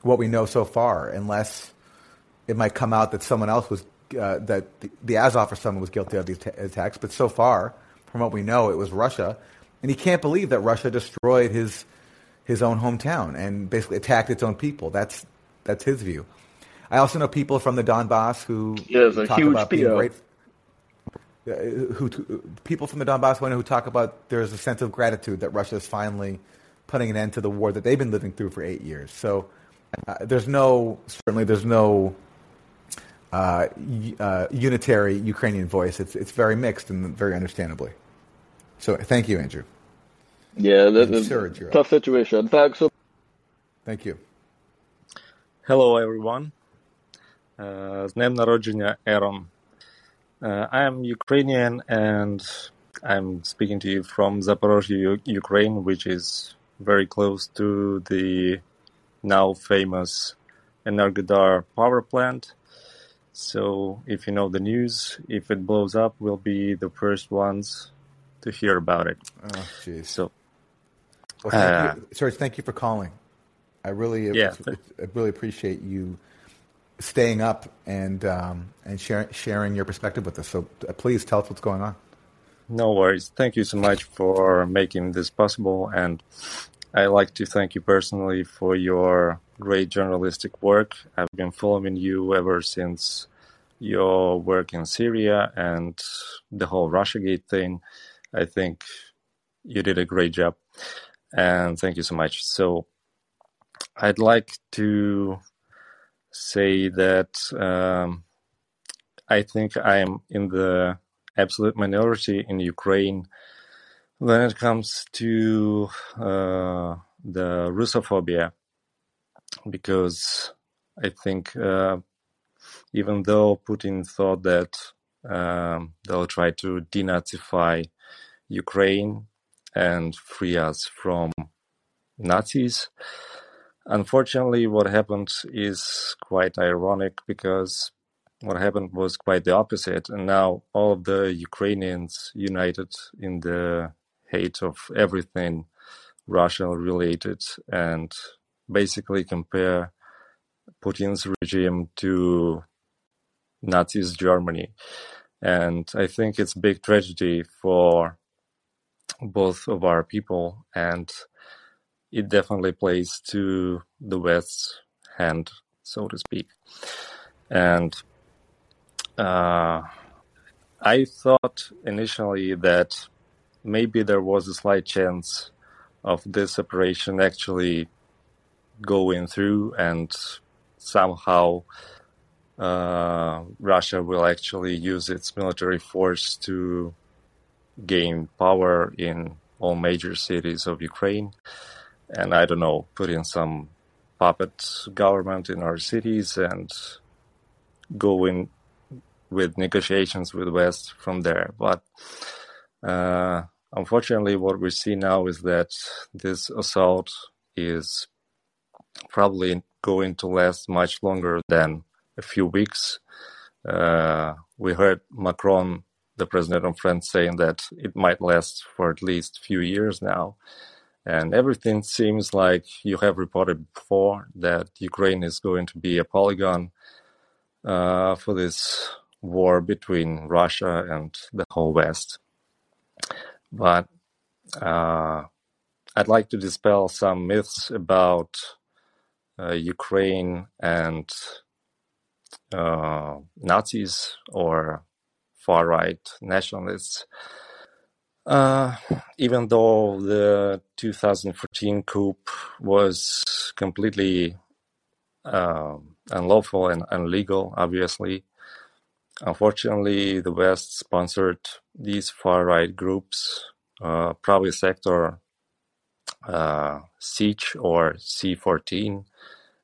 what we know so far, unless it might come out that someone else was uh, that the, the Azov or someone was guilty of these t- attacks. But so far, from what we know, it was Russia, and he can't believe that Russia destroyed his his own hometown and basically attacked its own people. That's that's his view. I also know people from the Donbass who yeah, talk about being great. Uh, who people from the Donbass who talk about there's a sense of gratitude that Russia is finally putting an end to the war that they've been living through for eight years. So uh, there's no certainly there's no uh, uh, unitary Ukrainian voice. It's it's very mixed and very understandably. So thank you, Andrew. Yeah, that's a tough situation. Thanks. Thank you. Hello, everyone. Uh, з днем народження, Aaron. Uh, I am Ukrainian and I'm speaking to you from Zaporozhye, Ukraine, which is very close to the now famous Energodar power plant. So if you know the news, if it blows up, we'll be the first ones to hear about it. Oh, jeez. So, well, thank uh, you. Sorry, thank you for calling. I really, yeah, I really appreciate you staying up and um, and sharing your perspective with us. So uh, please tell us what's going on. No worries. Thank you so much for making this possible, and I like to thank you personally for your great journalistic work. I've been following you ever since your work in Syria and the whole Russiagate thing. I think you did a great job. And thank you so much. So I'd like to say that um, I think I'm in the absolute minority in Ukraine when it comes to uh, the Russophobia. Because I think uh, even though Putin thought that um, they'll try to denazify Ukraine and free us from Nazis, unfortunately, what happened is quite ironic because what happened was quite the opposite, and now all of the Ukrainians united in the hate of everything Russia related and basically compare Putin's regime to Nazis Germany. And I think it's big tragedy for both of our people and it definitely plays to the West's hand, so to speak. And uh, I thought initially that maybe there was a slight chance of this operation actually going through and somehow uh, Russia will actually use its military force to gain power in all major cities of Ukraine. And I don't know, put in some puppet government in our cities and go in with negotiations with West from there. But uh, unfortunately, what we see now is that this assault is probably going to last much longer than a few weeks. Uh, we heard Macron, the president of France, saying that it might last for at least a few years now. And everything seems like you have reported before that Ukraine is going to be a polygon uh, for this war between Russia and the whole West. But uh, I'd like to dispel some myths about uh, Ukraine and uh, Nazis or far right nationalists. Uh, even though the 2014 coup was completely uh, unlawful and illegal, obviously, unfortunately, the West sponsored these far right groups, uh, Pravy Sector, uh, Sich or C14,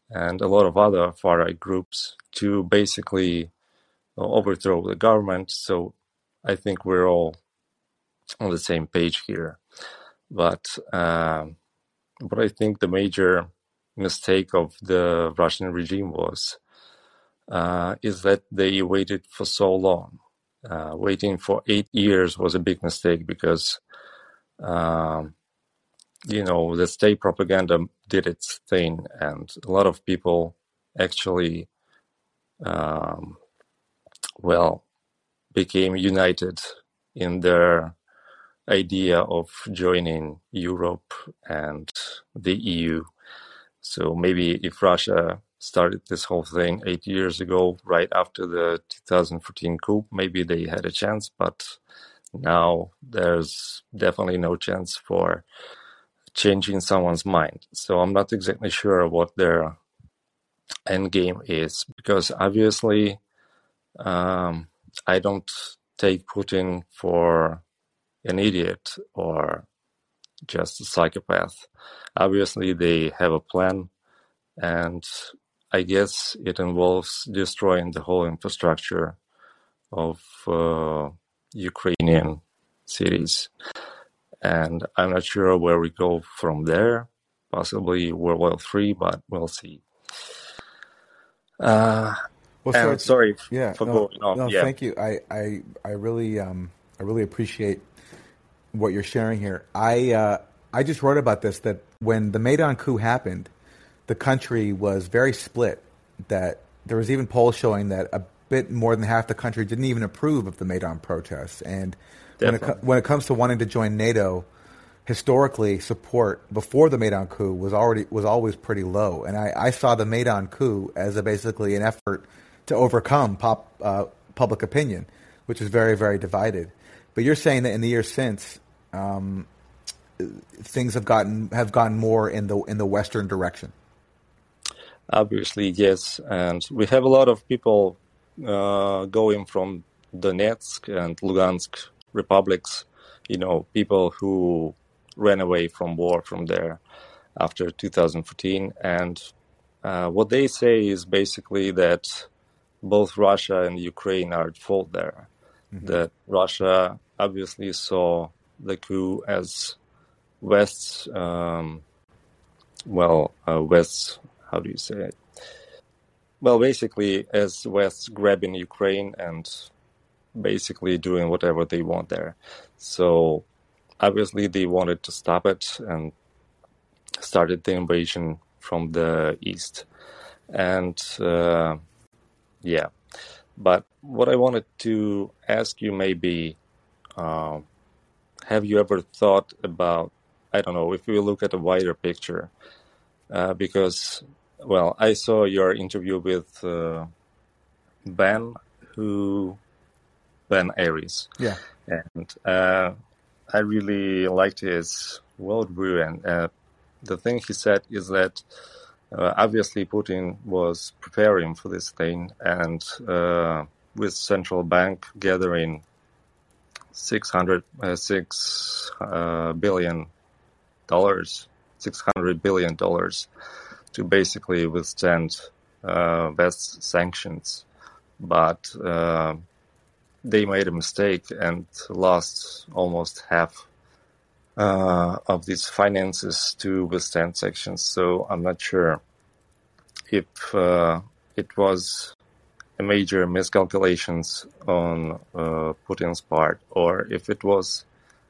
and a lot of other far right groups to basically overthrow the government. So I think we're all on the same page here. But um, what I think the major mistake of the Russian regime was uh, is that they waited for so long. Uh, waiting for eight years was a big mistake because, um, you know, the state propaganda did its thing, and a lot of people actually, um, well, became united in their idea of joining Europe and the EU. So maybe if Russia started this whole thing eight years ago, right after the 2014 coup, maybe they had a chance, but now there's definitely no chance for changing someone's mind. So I'm not exactly sure what their end game is because obviously um, I don't take Putin for an idiot or just a psychopath. Obviously, they have a plan, and I guess it involves destroying the whole infrastructure of uh, Ukrainian cities. And I'm not sure where we go from there. Possibly World War Three, but we'll see. Uh, Well, and so sorry yeah, for no, going off. no, yeah, thank you. I, I, I really, um, I really appreciate what you're sharing here. I, uh, I just wrote about this that when the Maidan coup happened, the country was very split. That there was even polls showing that a bit more than half the country didn't even approve of the Maidan protests. And when it, when it comes to wanting to join NATO, historically support before the Maidan coup was already was always pretty low, and I, I saw the Maidan coup as a basically an effort to overcome pop uh, public opinion, which is very very divided. But you're saying that in the years since, um, things have gotten have gotten more in the in the western direction. obviously yes, and we have a lot of people uh, going from Donetsk and Lugansk republics. You know, people who ran away from war from there after 2014, and uh, what they say is basically that both Russia and Ukraine are at fault there. That Russia obviously saw the coup as West's, um, well, uh, West's, how do you say it? Well, basically, as West grabbing Ukraine and basically doing whatever they want there. So obviously, they wanted to stop it and started the invasion from the east. And uh, yeah, but what I wanted to ask you maybe, uh, have you ever thought about, I don't know, if we look at a wider picture, uh, because, well, I saw your interview with uh, Ben, who, Ben Aris, Yeah. and uh, I really liked his worldview. And uh, the thing he said is that uh, obviously Putin was preparing for this thing, and uh, with central bank gathering 600, uh, six uh, billion dollars, 600 billion dollars to basically withstand uh, West sanctions. But uh, they made a mistake and lost almost half uh, of these finances to withstand sanctions. So I'm not sure if uh, it was major miscalculations on uh, Putin's part, or if it was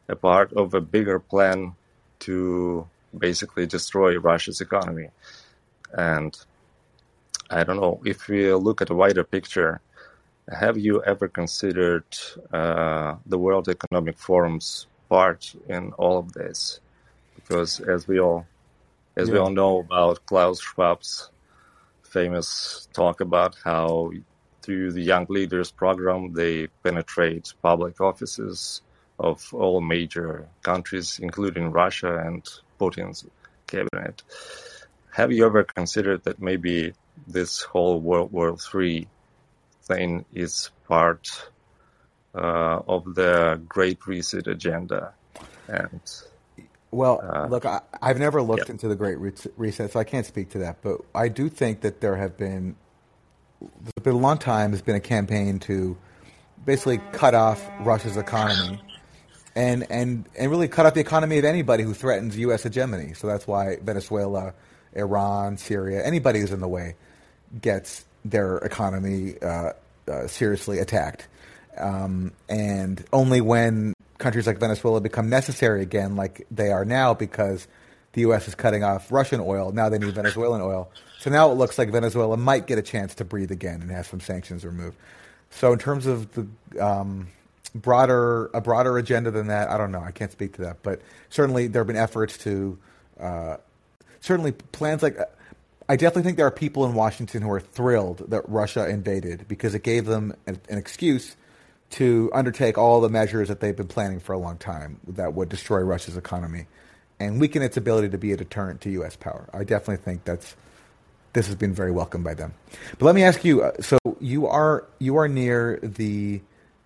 a part of a bigger plan to basically destroy Russia's economy. And I don't know if we look at a wider picture. Have you ever considered uh, the World Economic Forum's part in all of this? Because as we all as yeah. we all know about Klaus Schwab's famous talk about how through the Young Leaders program they penetrate public offices of all major countries, including Russia and Putin's cabinet. Have you ever considered that maybe this whole World War III thing is part uh, of the Great Reset agenda? And well, uh, look, I, have never looked yeah. into the Great Reset, so I can't speak to that. But I do think that there have been, been a long time, there's been a campaign to basically cut off Russia's economy and, and, and really cut off the economy of anybody who threatens U.S. hegemony. So that's why Venezuela, Iran, Syria, anybody who's in the way gets their economy uh, uh, seriously attacked. Um, and only when countries like Venezuela become necessary again, like they are now, because the U.S. is cutting off Russian oil. Now they need Venezuelan oil. So now it looks like Venezuela might get a chance to breathe again and have some sanctions removed. So in terms of the um, broader a broader agenda than that, I don't know. I can't speak to that, but certainly there have been efforts to uh, certainly plans like. I definitely think there are people in Washington who are thrilled that Russia invaded because it gave them an, an excuse to undertake all the measures that they've been planning for a long time that would destroy Russia's economy and weaken its ability to be a deterrent to U.S. power. I definitely think that's this has been very welcomed by them. But let me ask you: uh, so you are you are near the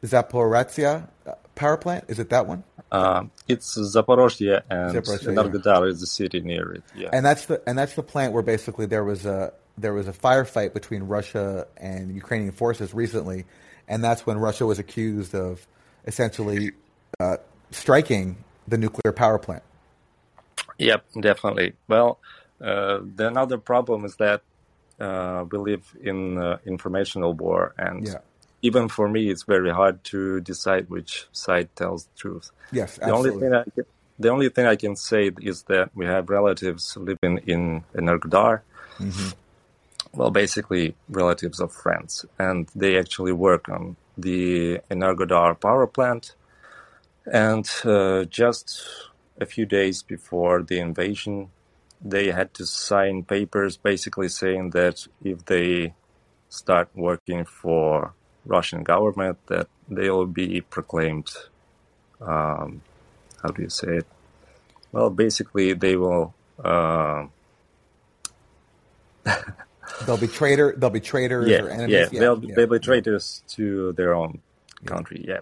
Zaporizhia uh, power plant? Is it that one? Uh, it's Zaporozhye and Energodar yeah. is the city near it. Yeah, and that's the and that's the plant where basically there was a there was a firefight between Russia and Ukrainian forces recently, and that's when Russia was accused of essentially uh, striking the nuclear power plant. Yep, definitely. Well, uh, the another problem is that uh, we live in uh, informational war, and yeah. even for me, it's very hard to decide which side tells the truth. Yes, absolutely. The only thing I can, the only thing I can say is that we have relatives living in Energodar. Mm-hmm well, basically relatives of friends, and they actually work on the Energodar power plant. And uh, just a few days before the invasion, they had to sign papers basically saying that if they start working for Russian government, that they will be proclaimed. Um, how do you say it? Well, basically, they will. Uh, They'll be traitor. They'll be traitors yeah, or enemies. Yeah, yeah they'll yeah. they'll be traitors to their own country. Yeah,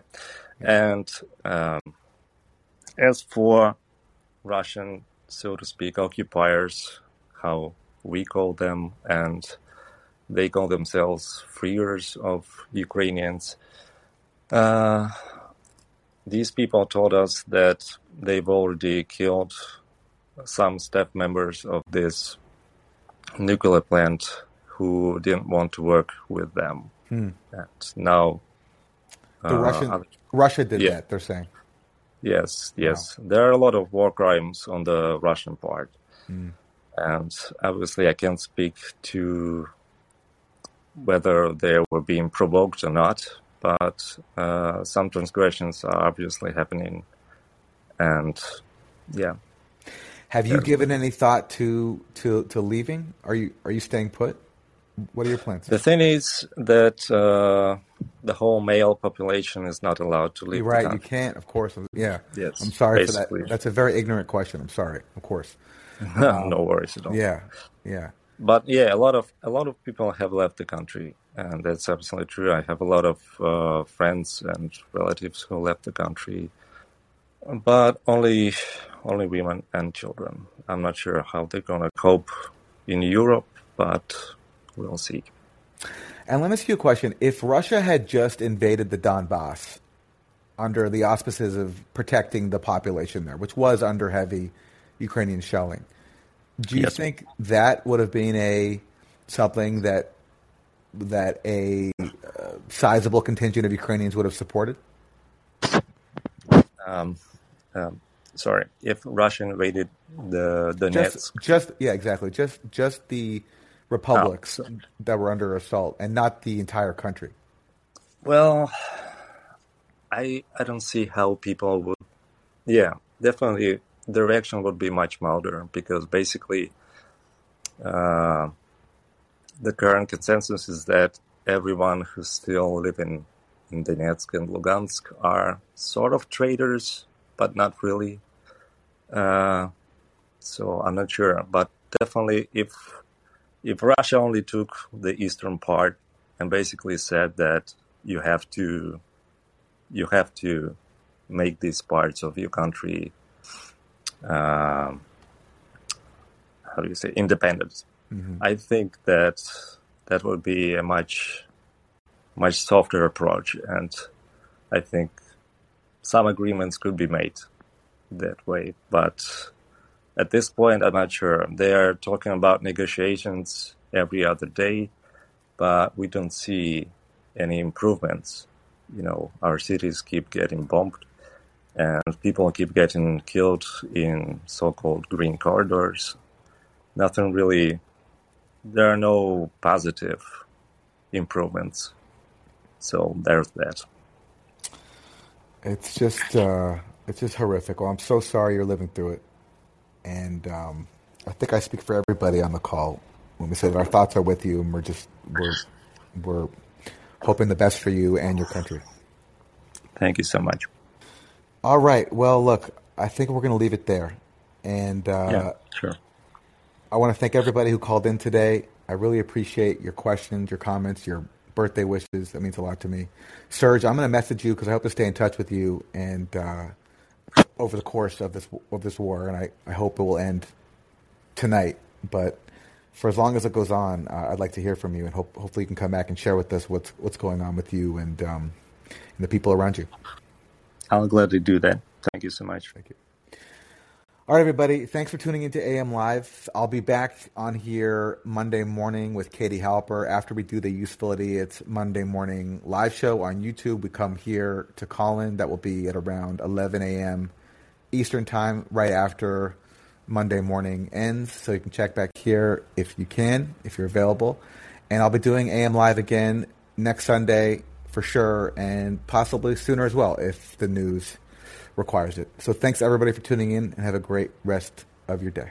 and um, as for Russian, so to speak, occupiers, how we call them, and they call themselves freers of Ukrainians. Uh, these people told us that they've already killed some staff members of this nuclear plant who didn't want to work with them. Hmm. And now, the uh, Russian Russia did yeah. that. They're saying. Yes, yes. Wow. There are a lot of war crimes on the Russian part, hmm. and obviously, I can't speak to whether they were being provoked or not. But uh, some transgressions are obviously happening, and yeah. Have you given any thought to, to, to leaving? Are you are you staying put? What are your plans? The thing is that uh, the whole male population is not allowed to leave. You're right, you can't. Of course, yeah. Yes. I'm sorry basically. for that. That's a very ignorant question. I'm sorry. Of course. Um, no worries at all. Yeah, yeah. But yeah, a lot of a lot of people have left the country, and that's absolutely true. I have a lot of uh, friends and relatives who left the country, but only only women and children. I'm not sure how they're gonna cope in Europe, but we'll see. And let me ask you a question. If Russia had just invaded the Donbass under the auspices of protecting the population there, which was under heavy Ukrainian shelling, do you yes. think that would have been a something that that a uh, sizable contingent of Ukrainians would have supported? Um, um, sorry, if Russia invaded the the just, just yeah, exactly. Just just the republics oh, that were under assault, and not the entire country. Well, I I don't see how people would. Yeah, definitely the reaction would be much milder because basically, uh, the current consensus is that everyone who's still living in Donetsk and Lugansk are sort of traitors, but not really. Uh, so I'm not sure, but definitely if if Russia only took the eastern part and basically said that you have to you have to make these parts of your country um, how do you say independent mm-hmm. i think that that would be a much much softer approach and i think some agreements could be made that way but at this point i'm not sure. They are talking about negotiations every other day but we don't see any improvements. You know our cities keep getting bombed and people keep getting killed in so-called green corridors. Nothing really there are no positive improvements. So there's that. It's just uh, it's just horrific. Well i'm so sorry you're living through it and um, i think i speak for everybody on the call when we say that our thoughts are with you and we're just we're we're hoping the best for you and your country. Thank you so much. All right. Well, look, I think we're going to leave it there. And uh, yeah, sure. I want to thank everybody who called in today. I really appreciate your questions, your comments, your birthday wishes. That means a lot to me. Serge, I'm going to message you because I hope to stay in touch with you and uh, over the course of this of this war, and I, I hope it will end tonight. But for as long as it goes on, uh, I'd like to hear from you, and hope, hopefully you can come back and share with us what's what's going on with you and um, and the people around you. I'll gladly do that. Thank you so much. Thank you. All right, everybody. Thanks for tuning into AM Live. I'll be back on here Monday morning with Katie Halper. After we do the Useful Idiots, it's Monday morning live show on YouTube. We come here to call in. That will be at around 11 a.m. Eastern Time, right after Monday morning ends. So you can check back here if you can, if you're available. And I'll be doing AM Live again next Sunday for sure, and possibly sooner as well if the news requires it. So thanks everybody for tuning in, and have a great rest of your day.